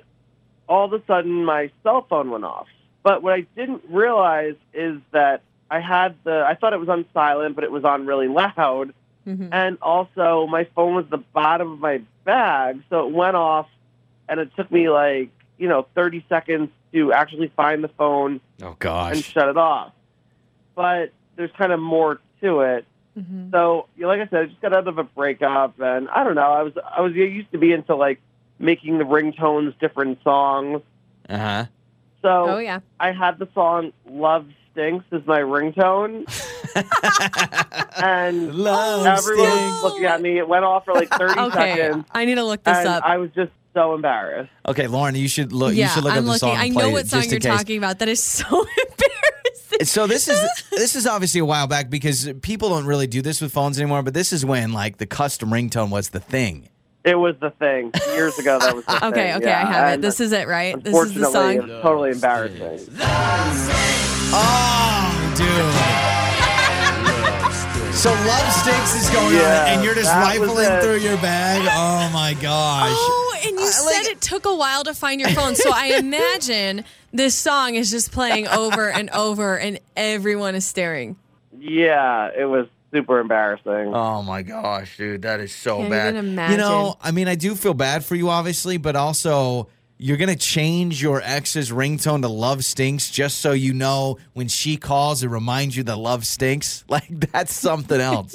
all of a sudden my cell phone went off. But what I didn't realize is that I had the I thought it was on silent, but it was on really loud, Mhm. and also my phone was the bottom of my bag, so it went off, and it took me like you know 30 seconds to actually find the phone Oh gosh and gosh. shut it off. But there's kind of more to it. Mhm. So, you know, like I said, I just got out of a breakup, and I don't know. I was I was I used to be into like making the ringtones different songs. Uh huh. So Oh, yeah. I had the song "Love Stinks" as my ringtone, [laughs] and Love everyone was looking at me. It went off for like 30 [laughs] Okay. seconds, I need to look this and up. I was just so embarrassed. Okay, Lauren, you should look. yeah, you should look I'm up the looking. song. I know what song you're case. talking about. That is so [laughs] embarrassing. So this is this is obviously a while back because people don't really do this with phones anymore. But this is when like the custom ringtone was the thing. It was the thing years ago. That was the [laughs] Okay, thing. okay, yeah. I have it. This is it, right? This is the song. it was totally embarrassing. Oh, dude. [laughs] So Love Stinks is going Yeah, on, and you're just rifling through your bag. [laughs] Oh my gosh! Oh, and you I said like- it took a while to find your phone. So I imagine this song is just playing over and over, and everyone is staring. Yeah, it was super embarrassing. Oh my gosh, dude, that is so Can't bad. even You know. I mean, I do feel bad for you, obviously, but also you're gonna change your ex's ringtone to "Love Stinks" just so you know when she calls, it reminds you that love stinks. [laughs] Like that's something else.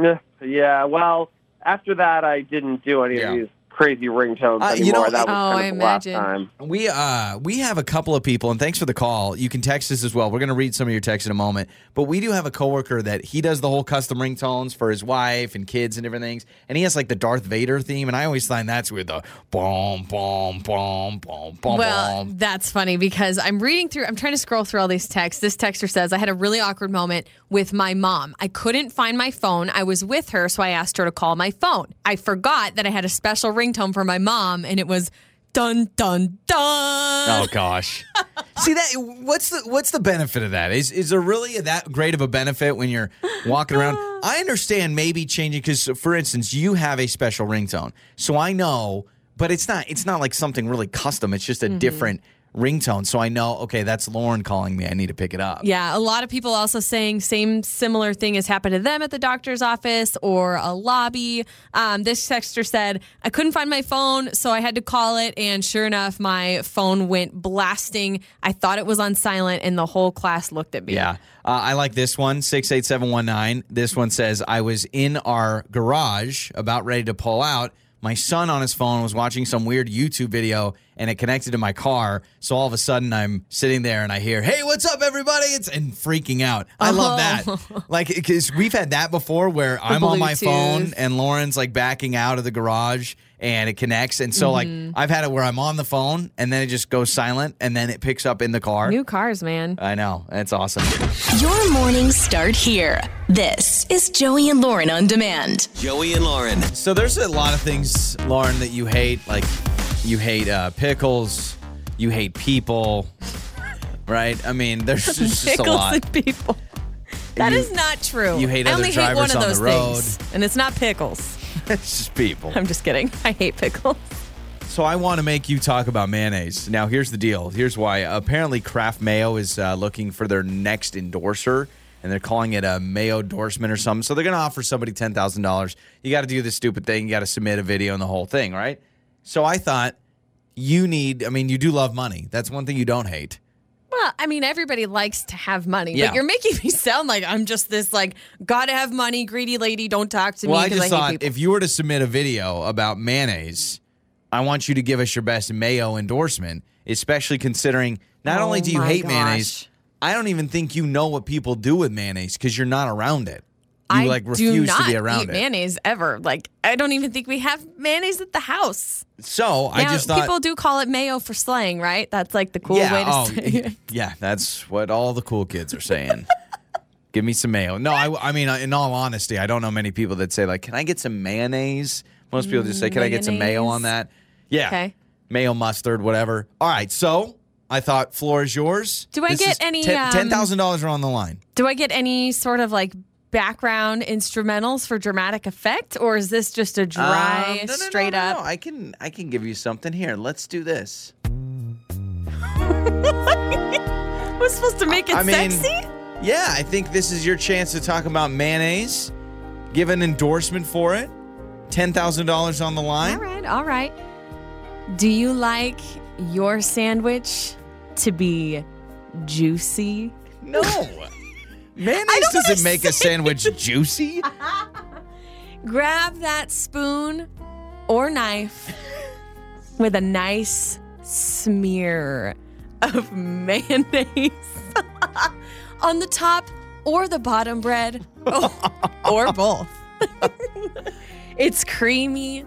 Yeah, [laughs] yeah. Well, after that, I didn't do any Yeah. of these crazy ringtones Uh, anymore. you know- that was Oh, kind I of the last imagine. time. We uh we have a couple of people, and thanks for the call. You can text us as well. We're gonna read some of your texts in a moment. But we do have a coworker that he does the whole custom ringtones for his wife and kids and different things. And he has like the Darth Vader theme, and I always find that's with the boom, boom, boom, boom, boom, Well, boom. that's funny because I'm reading through, I'm trying to scroll through all these texts. This texter says, I had a really awkward moment with my mom. I couldn't find my phone. I was with her, so I asked her to call my phone. I forgot that I had a special ringtone for my mom, and it was dun, dun, dun. Oh gosh. [laughs] See that what's the what's the benefit of that? Is is there really that great of a benefit when you're walking around? [sighs] I understand maybe changing cuz for instance, you have a special ringtone. So I know, but it's not it's not like something really custom. It's just a mm-hmm. different ringtone. So I know, okay, that's Lauren calling me. I need to pick it up. Yeah, a lot of people also saying same similar thing has happened to them at the doctor's office or a lobby. Um, this texter said, I couldn't find my phone, so I had to call it. And sure enough, my phone went blasting. I thought it was on silent, and the whole class looked at me. Yeah. Uh, I like this one, 68719. This one says, I was in our garage about ready to pull out. My son on his phone was watching some weird YouTube video and it connected to my car. So all of a sudden I'm sitting there and I hear, Hey, what's up, everybody? It's and freaking out. I love oh. that. [laughs] Like, because we've had that before where I'm on my phone and Lauren's like backing out of the garage and it connects. And so, like, I've had it where I'm on the phone and then it just goes silent and then it picks up in the car. New cars, man. I know. That's awesome. Your mornings start here. This is Joey and Lauren on demand. Joey and Lauren. So there's a lot of things, Lauren, that you hate. Like you hate uh, pickles, you hate people, [laughs] right? I mean, there's just, just a Pickles lot. and people. That You- is not true. you hate I other only hate one drivers of on the those road. things, and it's not pickles. [laughs] it's just people. I'm just kidding. I hate pickles. So I want to make you talk about mayonnaise. Now, here's the deal. Here's why. Apparently, Kraft Mayo is uh, looking for their next endorser, and they're calling it a Mayo endorsement or something. So they're going to offer somebody ten thousand dollars. You got to do this stupid thing. You got to submit a video and the whole thing, right? So I thought you need. I mean, you do love money. That's one thing you don't hate. Well, I mean, everybody likes to have money, Yeah. but you're making me sound like I'm just this like gotta have money, greedy lady. Don't talk to Well, me I just I, thought people. if you were to submit a video about mayonnaise, I want you to give us your best mayo endorsement, especially considering not Oh only do you hate gosh. mayonnaise, I don't even think you know what people do with mayonnaise because you're not around it. You I like do refuse not to be around eat it. mayonnaise ever. Like I don't even think we have mayonnaise at the house. So I now, just thought people do call it mayo for slang, right? That's like the cool yeah, way to oh, say it. [laughs] yeah, that's what all the cool kids are saying. [laughs] Give me some mayo. No, I, I mean, in all honesty, I don't know many people that say like, "Can I get some mayonnaise?" Most people just say, "Can I get some mayo on that?" Yeah, Okay. mayo, mustard, whatever. All right, so I thought floor is yours. Do I This get any, um, ten thousand dollars are on the line? Do I get any sort of like background instrumentals for dramatic effect, or is this just a dry, Um, no, no, straight no, up? no. I can I can give you something here. Let's do this. [laughs] Was supposed to make it I mean, sexy? Yeah, I think this is your chance to talk about mayonnaise. Give an endorsement for it. Ten thousand dollars on the line. All right, all right. Do you like your sandwich to be juicy? No. [laughs] Mayonnaise doesn't make a sandwich juicy. [laughs] Grab that spoon or knife with a nice smear of mayonnaise [laughs] on the top or the bottom bread [laughs] oh, or both. it's creamy,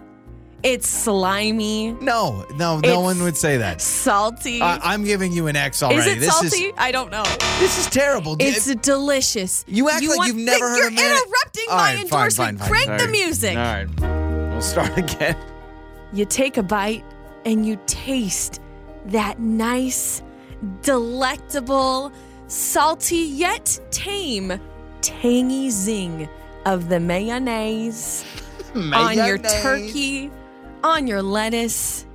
it's slimy, No, no, no It's one would say that. salty. I, I'm giving you an X already. is already. it this salty? is I don't know. this is terrible. It's delicious. you act like want- you've never heard You're of mayonnaise. interrupting All my right, fine, endorsement. fine, fine. Crank All the right. music. All right, we'll start again. You take a bite and you taste that nice, delectable, salty yet tame, tangy zing of the mayonnaise on your turkey, on your lettuce,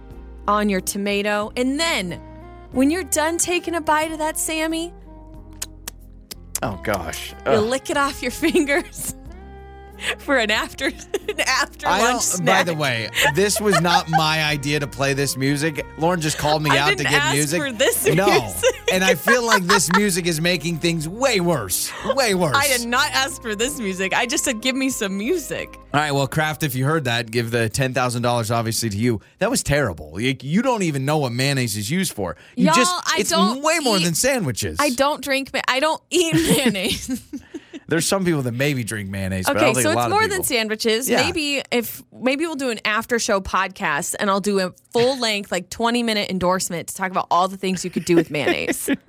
on your tomato. And then when you're done taking a bite of that Sammy, Oh gosh. you lick it off your [laughs] fingers [laughs] for an after [laughs] an after I lunch snack. by the way, this was not my idea to play this music. Lauren just called me I out to get ask music. for this no, music. and I feel like this music is making things way worse. Way worse. I did not ask for this music. I just said, give me some music. All right, well, Kraft, if you heard that, give the ten thousand dollars obviously to you. That was terrible. You, you don't even know what mayonnaise is used for. You Y'all, just I it's don't way more eat- than sandwiches. I don't drink, I don't eat [laughs] mayonnaise. There's some people that maybe drink mayonnaise, but I okay, don't think so a it's lot more than sandwiches. Yeah. Maybe if, maybe we'll do an after show podcast and I'll do a full [laughs] length, like 20 minute endorsement to talk about all the things you could do with mayonnaise. [laughs]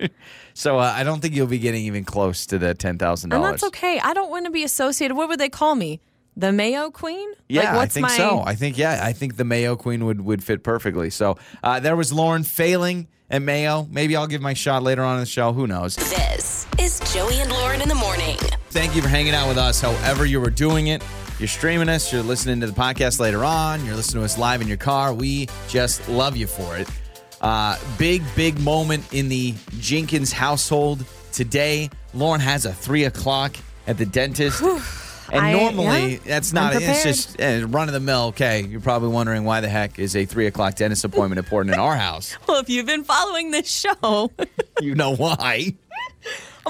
So uh, I don't think you'll be getting even close to the ten thousand and dollars. that's okay. I don't want to be associated. What would they call me? The Mayo Queen? Yeah, like, what's I think my, so. I think yeah, I think the Mayo Queen would would fit perfectly. So uh, there was Lauren failing at Mayo. Maybe I'll give my shot later on in the show. Who knows? This is Joey and Lauren in the morning. Thank you for hanging out with us. However you were doing it, you're streaming us, you're listening to the podcast later on, you're listening to us live in your car. We just love you for it. Uh, big big moment in the Jenkins household today. Lauren has a three o'clock at the dentist. And I- normally, yeah, that's not, it's just uh, run of the mill. Okay. You're probably wondering why the heck is a three o'clock dentist appointment important in our house. [laughs] Well, if you've been following this show, [laughs] You know why.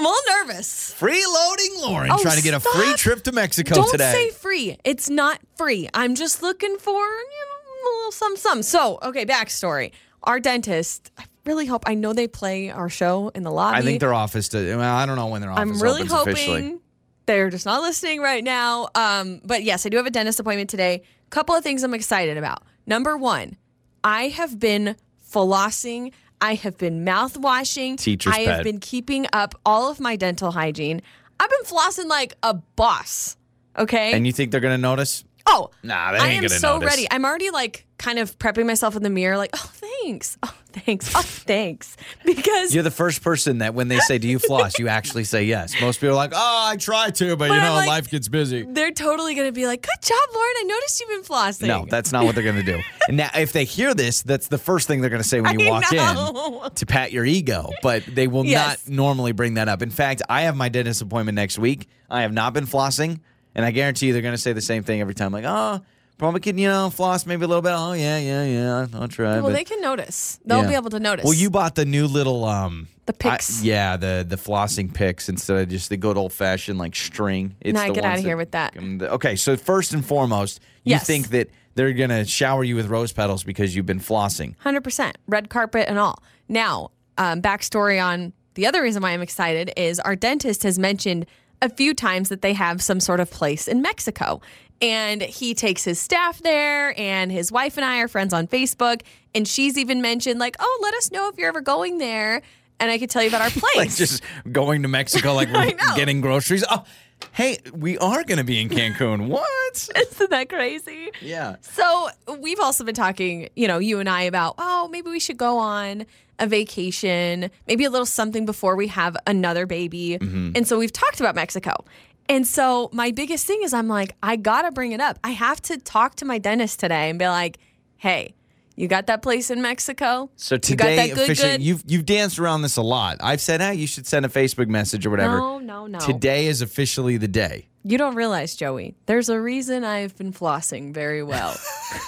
I'm a little nervous. Freeloading Lauren Oh, trying to get a free trip to Mexico today. Don't say free. It's not free. I'm just looking for you know, a little some some. So, okay, backstory. Our dentist. I really hope. I know they play our show in the lobby. I think their office. To, well, I don't know when their office I'm really hoping officially. they're just not listening right now. Um, but yes, I do have a dentist appointment today. A Couple of things I'm excited about. Number one, I have been flossing. I have been mouthwashing. Teacher's I have pet. been keeping up all of my dental hygiene. I've been flossing like a boss. Okay. And you think they're gonna notice? Oh, Nah, I am gonna so notice. ready. I'm already like kind of prepping myself in the mirror, like, oh, thanks. Oh, thanks. Oh, thanks. [laughs] Because You're the first person that when they say, "Do you floss?" you actually say yes. Most people are like, "Oh, I try to, but, But you know, like- life gets busy." they're totally going to be like, good job, Lauren. I noticed you've been flossing. No, that's not what they're going to do. And [laughs] now, if they hear this, that's the first thing they're going to say when you I walk know. in to pat your ego. But they will Yes. not normally bring that up. In fact, I have my dentist appointment next week. I have not been flossing, and I guarantee you they're going to say the same thing every time. Like, oh, probably can you know floss maybe a little bit. Oh yeah, yeah, yeah. I'll try. Well, but- they can notice. They'll Yeah. be able to notice. Well, you bought the new little um The picks. I- yeah, the the flossing picks instead of just the good old fashioned like string. It's the get out of here with that. Okay, so first and foremost, you Yes. think that they're gonna shower you with rose petals because you've been flossing. 100% red carpet and all. Now, um, backstory on the other reason why I'm excited is our dentist has mentioned a few times that they have some sort of place in Mexico. And he takes his staff there, and his wife and I are friends on Facebook. And she's even mentioned, like, oh, let us know if you're ever going there. And I could tell you about our [laughs] place. Like just going to Mexico, like [laughs] we're getting groceries. Oh, hey, we are gonna be in Cancun. [laughs] what? Isn't that crazy? Yeah. So we've also been talking, you know, you and I about, oh, maybe we should go on a vacation, maybe a little something before we have another baby. Mm-hmm. And so we've talked about Mexico. And so my biggest thing is I'm like, I gotta bring it up. I have to talk to my dentist today and be like, hey, you got that place in Mexico? So you got today, that good, officially, good? you've you've danced around this a lot. I've said, hey, you should send a Facebook message or whatever. No, no, no. Today is officially the day. You don't realize, Joey, there's a reason I've been flossing very well.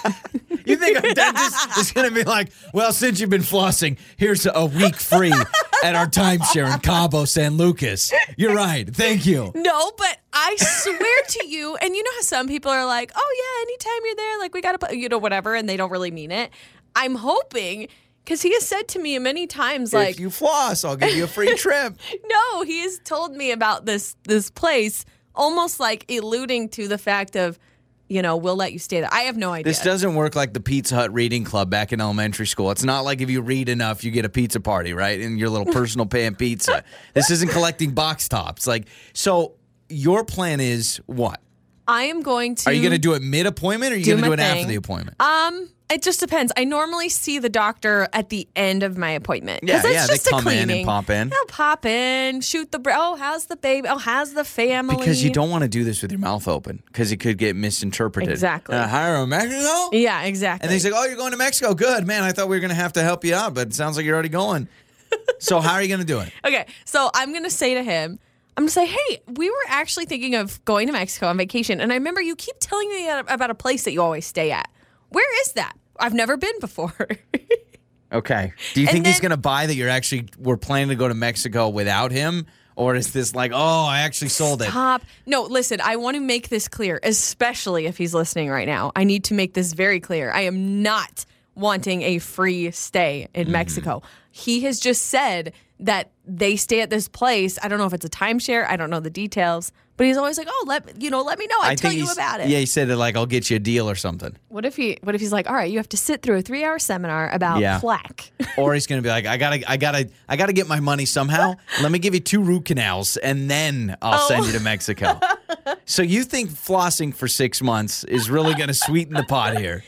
[laughs] You think a dentist is going to be like, well, since you've been flossing, here's a week free at our timeshare in Cabo San Lucas. You're right. Thank you. No, but I swear to you, and you know how some people are like, "Oh yeah, anytime you're there, like we gotta, put, you know, whatever," and they don't really mean it. I'm hoping because he has said to me many times, like, if you floss, I'll give you a free trip. [laughs] "No," he has told me about this this place, almost like alluding to the fact of, you know, we'll let you stay there. I have no idea. This doesn't work like the Pizza Hut reading club back in elementary school. It's not like if you read enough, you get a pizza party, right? And your little personal [laughs] pan pizza. This isn't collecting box tops. Like, so your plan is what? I am going to. Are you going to do it mid appointment or are you going to do it after the appointment? Um, it just depends. I normally see the doctor at the end of my appointment. Yeah, it's yeah, they just a come in and cleaning. pop in. They'll pop in, shoot the. Br- oh, how's the baby? Oh, how's the family? Because you don't want to do this with your mouth open because it could get misinterpreted. Exactly. Uh, hire a Mexico? Yeah, exactly. And he's like, "Oh, you're going to Mexico? Good, man. I thought we were going to have to help you out, but it sounds like you're already going." [laughs] so how are you going to do it? okay, so I'm gonna say to him, I'm gonna say, hey, we were actually thinking of going to Mexico on vacation, and I remember you keep telling me about a place that you always stay at. Where is that? I've never been before. [laughs] Okay. Do you And think he's going to buy that you're actually we're planning to go to Mexico without him, or is this like, oh, I actually sold it? Stop. No, listen, I want to make this clear, especially if he's listening right now. I need to make this very clear. I am not wanting a free stay in Mm-hmm. Mexico. He has just said that they stay at this place. I don't know if it's a timeshare. I don't know the details, but he's always like, "Oh, let you know, let me know. I'll tell you about it." Yeah, he said it like, I'll get you a deal or something. What if he? What if he's like, "All right, you have to sit through a three-hour seminar about Yeah. plaque." [laughs] or he's going to be like, I gotta, I gotta, I gotta get my money somehow. Let me give you two root canals, and then I'll Oh. send you to Mexico. [laughs] so you think flossing for six months is really going to sweeten the pot here?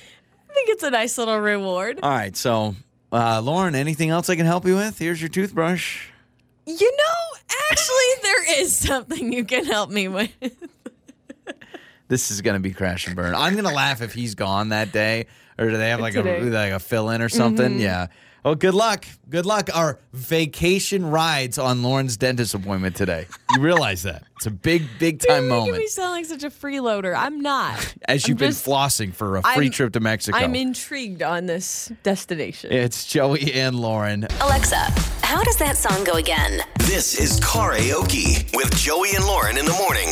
I think it's a nice little reward. All right, so uh, Lauren, anything else I can help you with? Here's your toothbrush. You know, actually, there is something you can help me with. This is going to be crash and burn. I'm going to laugh if he's gone that day, or do they have like a like a fill in or something? Mm-hmm. Yeah. Oh, good luck. Good luck. Our vacation rides on Lauren's dentist appointment today. You realize that it's a big, big time You're making moment. me sound like such a freeloader. I'm not. [laughs] As I'm you've been just- flossing for a free I'm- trip to Mexico. I'm intrigued on this destination. it's Joey and Lauren. Alexa, how does that song go again? This is karaoke with Joey and Lauren in the morning.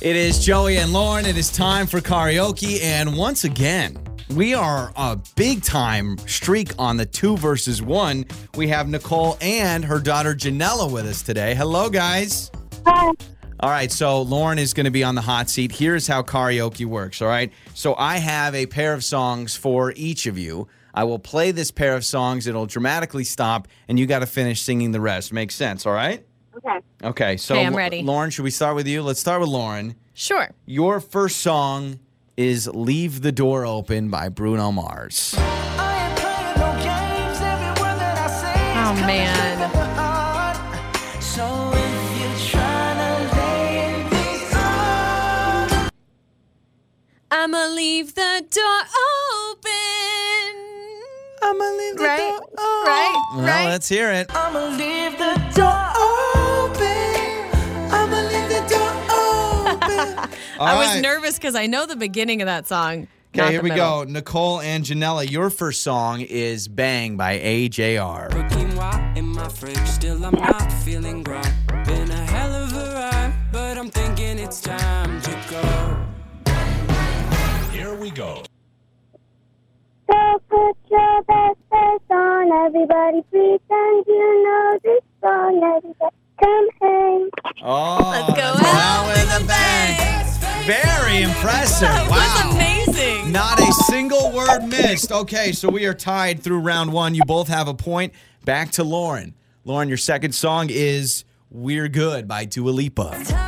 It is Joey and Lauren. It is time for karaoke. And once again, we are a big time streak on the two versus one. We have Nicole and her daughter Janella with us today. Hello, guys. Hi. All right, so Lauren is going to be on the hot seat. Here's how karaoke works, all right? So I have a pair of songs for each of you. I will play this pair of songs, it'll dramatically stop, and you got to finish singing the rest. Makes sense, all right? Okay. Okay, so Okay, I'm ready. Lauren, should we start with you? Let's start with Lauren. Sure. Your first song is Leave the Door Open by Bruno Mars. Oh man. So if you're trying to lay things on, I'ma leave the door open. I'ma leave the Right? door Right? Well, right? let's hear it. I'ma leave the door open. I'ma leave the door open. [laughs] I All was right. nervous because I know the beginning of that song. Okay, here we middle. go. Nicole and Janella, your first song is Bang by AJR. Quinoa in my fridge, still I'm not feeling right. Been a hell of a ride, but I'm thinking it's time to go. Here we go. So put your best face on, everybody pretend you know this song. Everybody come hang. Oh, Let's go out with a bang. Very impressive. Wow. was amazing. Not a single word missed. Okay, so we are tied through round one. You both have a point. Back to Lauren. Lauren, your second song is We're Good by Dua Lipa.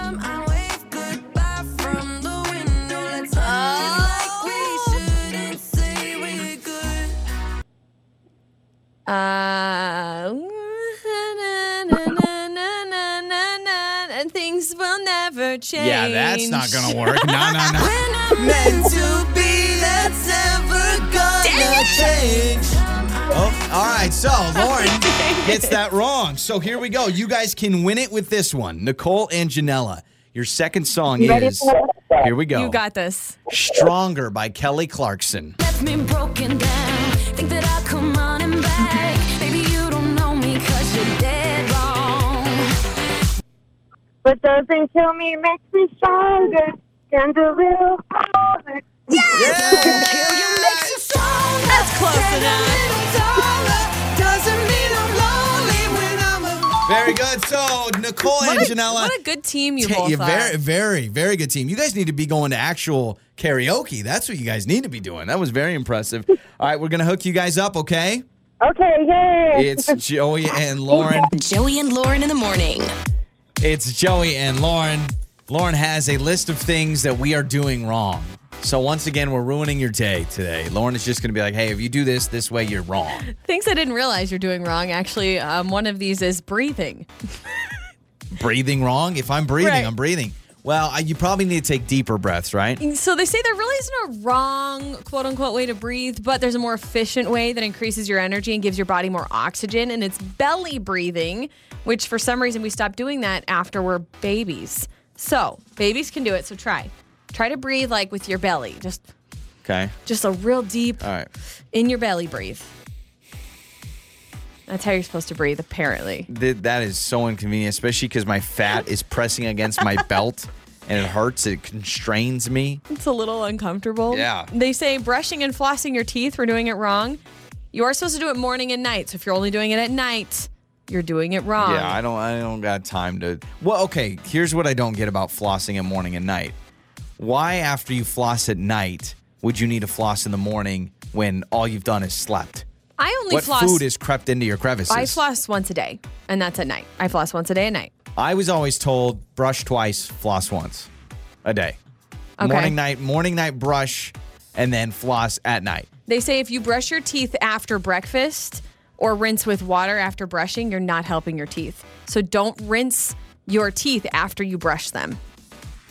Uh, na, na, na, na, na, na, na, and things will never change. Yeah, that's not going to work. No, no, no. [laughs] We're not meant to be. That's ever gonna change. Oh, all right. So [laughs] Lauren gets that wrong. So here we go. You guys can win it with this one. Nicole and Janella. Your second song ready is here we go. You got this. Stronger by Kelly Clarkson. Left me broken down. Think that I'll come running back. Baby, you don't know me cause you're dead wrong. What doesn't kill me makes me stronger. And a little harder. Kill you makes you stronger. That's close Stand enough. a little taller. Doesn't mean I'm lonely when I'm a Very good. So Nicole and What a, Janella. what a good team you Ta- both you're are. very, very, very good team. You guys need to be going to actual karaoke. That's what you guys need to be doing. That was very impressive. All right, we're gonna hook you guys up, okay? Okay, yay. It's Joey and Lauren. [laughs] Joey and Lauren in the morning. It's Joey and Lauren. Lauren has a list of things that we are doing wrong. So once again, we're ruining your day today. Lauren is just gonna be like, "Hey, if you do this this way, you're wrong." Things I didn't realize you're doing wrong. Actually, um, one of these is breathing. [laughs] breathing wrong. If I'm breathing, Right. I'm breathing. Well, you probably need to take deeper breaths, right? So they say there really isn't a wrong quote unquote way to breathe, but there's a more efficient way that increases your energy and gives your body more oxygen, and it's belly breathing, which for some reason we stopped doing that after we're babies. So babies can do it. So try, try to breathe like with your belly, just Okay. just a real deep All right. in your belly breathe. That's how you're supposed to breathe, apparently. Th- that is so inconvenient, especially because my fat is pressing against my [laughs] belt and it hurts. It constrains me. It's a little uncomfortable. Yeah. They say brushing and flossing your teeth, we're doing it wrong. You are supposed to do it morning and night. So if you're only doing it at night, you're doing it wrong. Yeah, I don't. I don't got time to. Well, okay. Here's what I don't get about flossing at morning and night. Why, after you floss at night, would you need to floss in the morning when all you've done is slept? I only What floss. food is crept into your crevices? I floss once a day, and that's at night. I floss once a day at night. I was always told brush twice, floss once a day. Okay. Morning, night, morning, night brush, and then floss at night. They say if you brush your teeth after breakfast or rinse with water after brushing, you're not helping your teeth. So don't rinse your teeth after you brush them.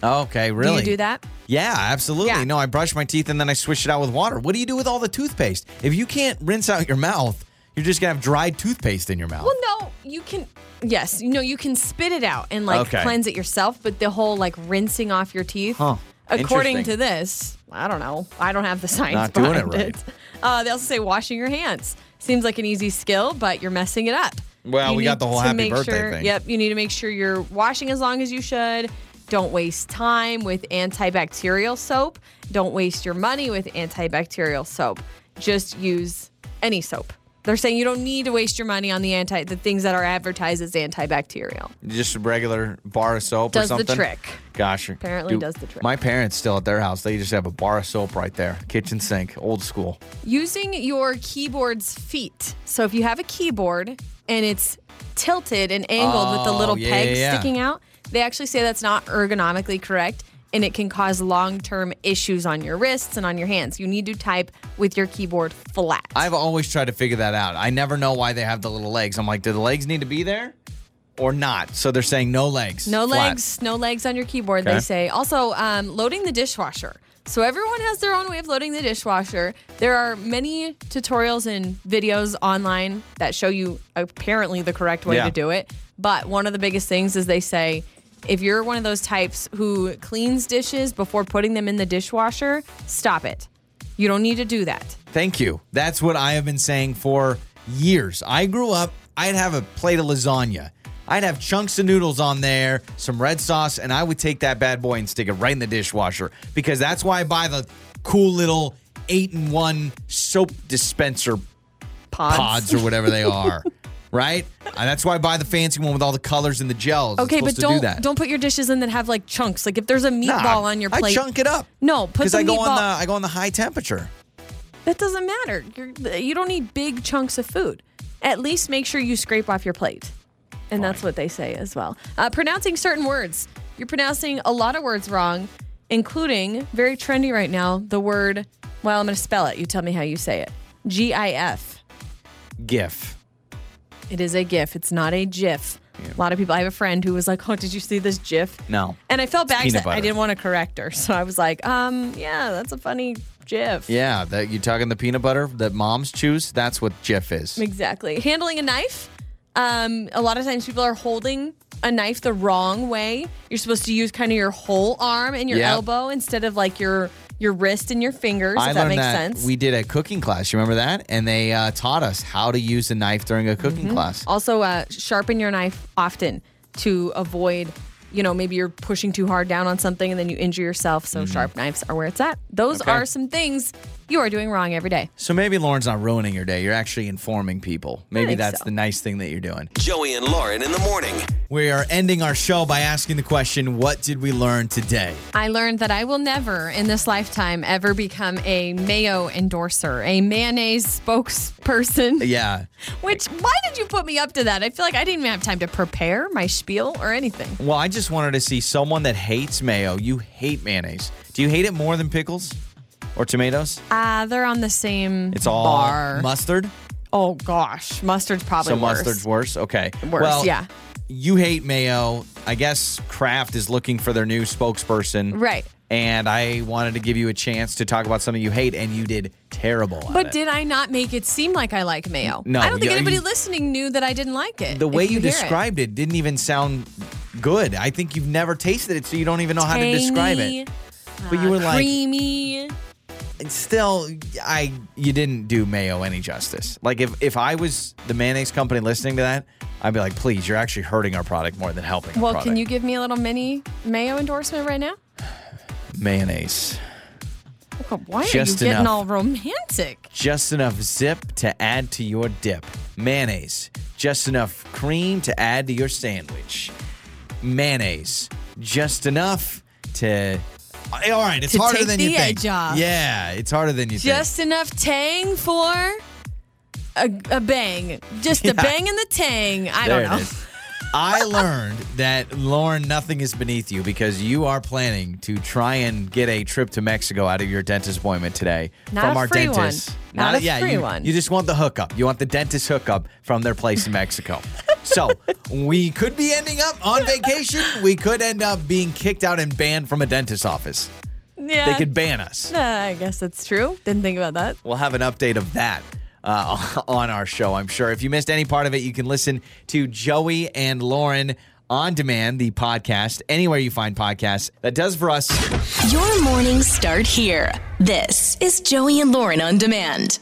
Okay, really? Do you do that? Yeah, absolutely. Yeah. No, I brush my teeth and then I swish it out with water. What do you do with all the toothpaste? If you can't rinse out your mouth, you're just gonna have dried toothpaste in your mouth. Well, no, you can. Yes, you know you can spit it out and like Okay. cleanse it yourself, but the whole like rinsing off your teeth, Huh. according Interesting. to this, I don't know. I don't have the science Not doing it behind right. Uh, they also say washing your hands seems like an easy skill, but you're messing it up. Well, we got the whole happy make birthday sure, thing. Yep, you need to make sure you're washing as long as you should. Don't waste time with antibacterial soap. Don't waste your money with antibacterial soap. Just use any soap. They're saying you don't need to waste your money on the anti the things that are advertised as antibacterial. Just a regular bar of soap or Does the something. trick. Gosh, Apparently does the trick. My parents still at their house, they just have a bar of soap right there, kitchen sink, old school. Using your keyboard's feet. So if you have a keyboard and it's tilted and angled with the Oh, little yeah, pegs yeah, yeah. sticking out, they actually say that's not ergonomically correct. and it can cause long term issues on your wrists and on your hands. You need to type with your keyboard flat. I've always tried to figure that out. I never know why they have the little legs. I'm like, do the legs need to be there or not? So they're saying no legs. No flat. legs, no legs on your keyboard, Okay. they say. Also, um, loading the dishwasher. So everyone has their own way of loading the dishwasher. There are many tutorials and videos online that show you apparently the correct way Yeah. to do it. But one of the biggest things is they say if you're one of those types who cleans dishes before putting them in the dishwasher, stop it. You don't need to do that. Thank you. That's what I have been saying for years. I grew up, I'd have a plate of lasagna. I'd have chunks of noodles on there, some red sauce, and I would take that bad boy and stick it right in the dishwasher because that's why I buy the cool little eight in one soap dispenser Pods. pods or whatever they [laughs] are. Right? And that's why I buy the fancy one with all the colors and the gels. Okay, but don't do that. don't put your dishes in that have like chunks. Like if there's a meatball Nah, on your plate, I chunk it up. No, put because the I go meatball. on the I go on the high temperature. That doesn't matter. You're, you don't need big chunks of food. At least make sure you scrape off your plate. And that's what they say as well. Uh, pronouncing certain words. You're pronouncing a lot of words wrong, including very trendy right now, the word, well, I'm going to spell it. You tell me how you say it G I F. GIF. It is a GIF, it's not a GIF. A lot of people, I have a friend who was like, Oh, did you see this GIF? No. And I felt bad peanut I didn't want to correct her. So I was like, um, yeah, that's a funny GIF. Yeah, that you talking the peanut butter that moms choose? That's what GIF is. Exactly. Handling a knife. Um, a lot of times people are holding a knife the wrong way. You're supposed to use kind of your whole arm and your Yep. elbow instead of like your your wrist and your fingers. I if that makes that sense. we did a cooking class. You remember that? And they uh, taught us how to use a knife during a cooking Mm-hmm. class. also, uh, sharpen your knife often to avoid. You know, maybe you're pushing too hard down on something and then you injure yourself. So sharp knives are where it's at. Those Mm-hmm. Okay. are some things you are doing wrong every day. So maybe Lauren's not ruining your day. You're actually informing people. Maybe that's so. the nice thing that you're doing. Joey and Lauren in the morning. We are ending our show by asking the question What did we learn today? I learned that I will never in this lifetime ever become a mayo endorser, a mayonnaise spokesperson. [laughs] Yeah. Which, why did you put me up to that? I feel like I didn't even have time to prepare my spiel or anything. Well, I just wanted to see someone that hates mayo. You hate mayonnaise. Do you hate it more than pickles or tomatoes? Uh, they're on the same It's all bar. mustard. oh gosh, mustard's probably so worse. mustard's worse. Okay. Worse, well, yeah. You hate mayo. I guess Kraft is looking for their new spokesperson. Right. And I wanted to give you a chance to talk about something you hate, and you did terrible. at But it. did I not make it seem like I like mayo? No, I don't think you- anybody you- listening knew that I didn't like it. the way you, it. described it. didn't even sound good. I think you've never tasted it, so you don't even know how to describe it. But you uh, were like, creamy. Still, I you didn't do mayo any justice. Like if if I was the mayonnaise company listening to that, I'd be like, please, you're actually hurting our product more than helping. Well, can you give me a little mini mayo endorsement right now? mayonnaise? Why are you getting enough. all romantic? Just enough zip to add to your dip. Mayonnaise. Just enough cream to add to your sandwich. Mayonnaise. Just enough to. Eh, all right, it's To harder take than the you think. edge off. Yeah, it's harder than you think. Just enough tang for a, a bang. Just [laughs] Yeah. a bang in the tang. I there don't know. is. I learned that Lauren, nothing is beneath you because you are planning to try and get a trip to Mexico out of your dentist appointment today Not from a our free one. dentist. Not a yeah, free you, one. You just want the hookup. You want the dentist hookup from their place in Mexico. [laughs] so we could be ending up on vacation. We could end up being kicked out and banned from a dentist's office. Yeah. They could ban us. Uh, I guess that's true. Didn't think about that. We'll have an update of that uh, [laughs] on our show, I'm sure. If you missed any part of it, you can listen to Joey and Lauren on demand, the podcast, anywhere you find podcasts. That does for us. Your mornings start here. This is Joey and Lauren on demand.